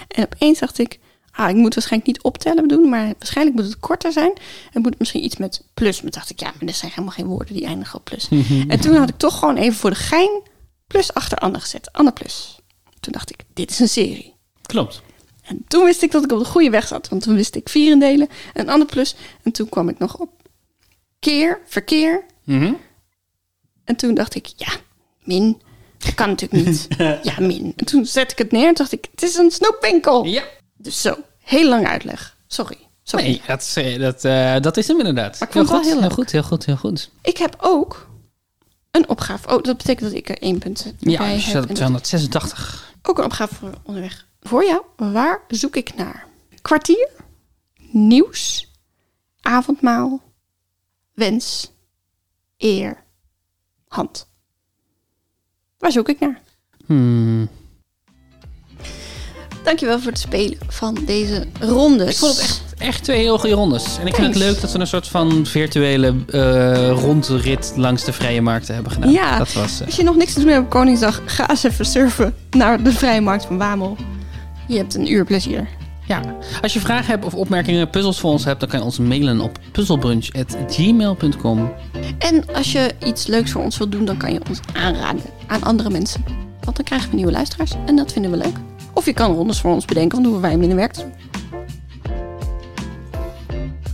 En opeens dacht ik, ah, ik moet waarschijnlijk niet optellen doen, maar waarschijnlijk moet het korter zijn. En moet het misschien iets met plus. Maar dacht ik, ja, maar er zijn helemaal geen woorden die eindigen op plus. *laughs* En toen had ik toch gewoon even voor de gein plus achter Anne gezet. Anne plus. Toen dacht ik, dit is een serie. Klopt. En toen wist ik dat ik op de goede weg zat. Want toen wist ik vierendelen en Anne plus. En toen kwam ik nog op keer, verkeer. Mhm. En toen dacht ik, ja, min. Dat kan natuurlijk niet. *laughs* Ja, min. En toen zette ik het neer en dacht ik, het is een snoepwinkel. Ja. Dus zo, heel lang uitleg. Sorry. Sorry. Nee, dat, is, eh, dat, eh, dat is hem inderdaad. Maar ik vond het wel goed, heel heel goed, heel goed, heel goed. Ik heb ook een opgave. Oh, dat betekent dat ik er één punt Ja, bij dus heb. dat- 286. ook een opgave voor onderweg. Voor jou, waar zoek ik naar? Kwartier, nieuws, avondmaal, wens, eer, hand. Waar zoek ik naar? Hmm. Dankjewel voor het spelen van deze rondes. Ik vond het echt, echt twee heel goede rondes. En ik vind het leuk dat we een soort van virtuele eh rondrit langs de vrije markten hebben gedaan. Ja. Dat was... eh, Als je nog niks te doen hebt op Koningsdag, ga eens even surfen naar de Vrije Markt van Wamel. Je hebt een uur plezier. Ja, als je vragen hebt of opmerkingen, puzzels voor ons hebt, dan kan je ons mailen op puzzelbrunch.gmail.com. En als je iets leuks voor ons wilt doen, dan kan je ons aanraden aan andere mensen. Want dan krijgen we nieuwe luisteraars en dat vinden we leuk. Of je kan rondes voor ons bedenken, want dan hoeven wij minder werk te doen.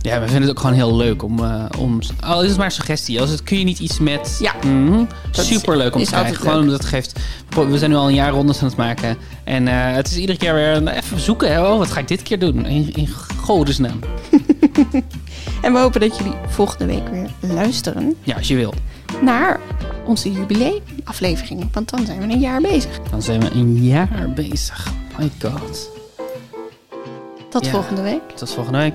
Ja, we vinden het ook gewoon heel leuk om... eh, om al is het maar een suggestie. Als het kun je niet iets met... Ja. Mhm. Super leuk om is te krijgen. Gewoon leuk. omdat het geeft... We zijn nu al een jaar rondes aan het maken. En eh, het is iedere keer weer even zoeken. hè. Oh, wat ga ik dit keer doen? In, in godesnaam. *laughs* En we hopen dat jullie volgende week weer luisteren Ja, als je wil. naar onze jubileumaflevering. Want dan zijn we een jaar bezig. Dan zijn we een jaar bezig. My god. Tot Ja. volgende week. Tot volgende week.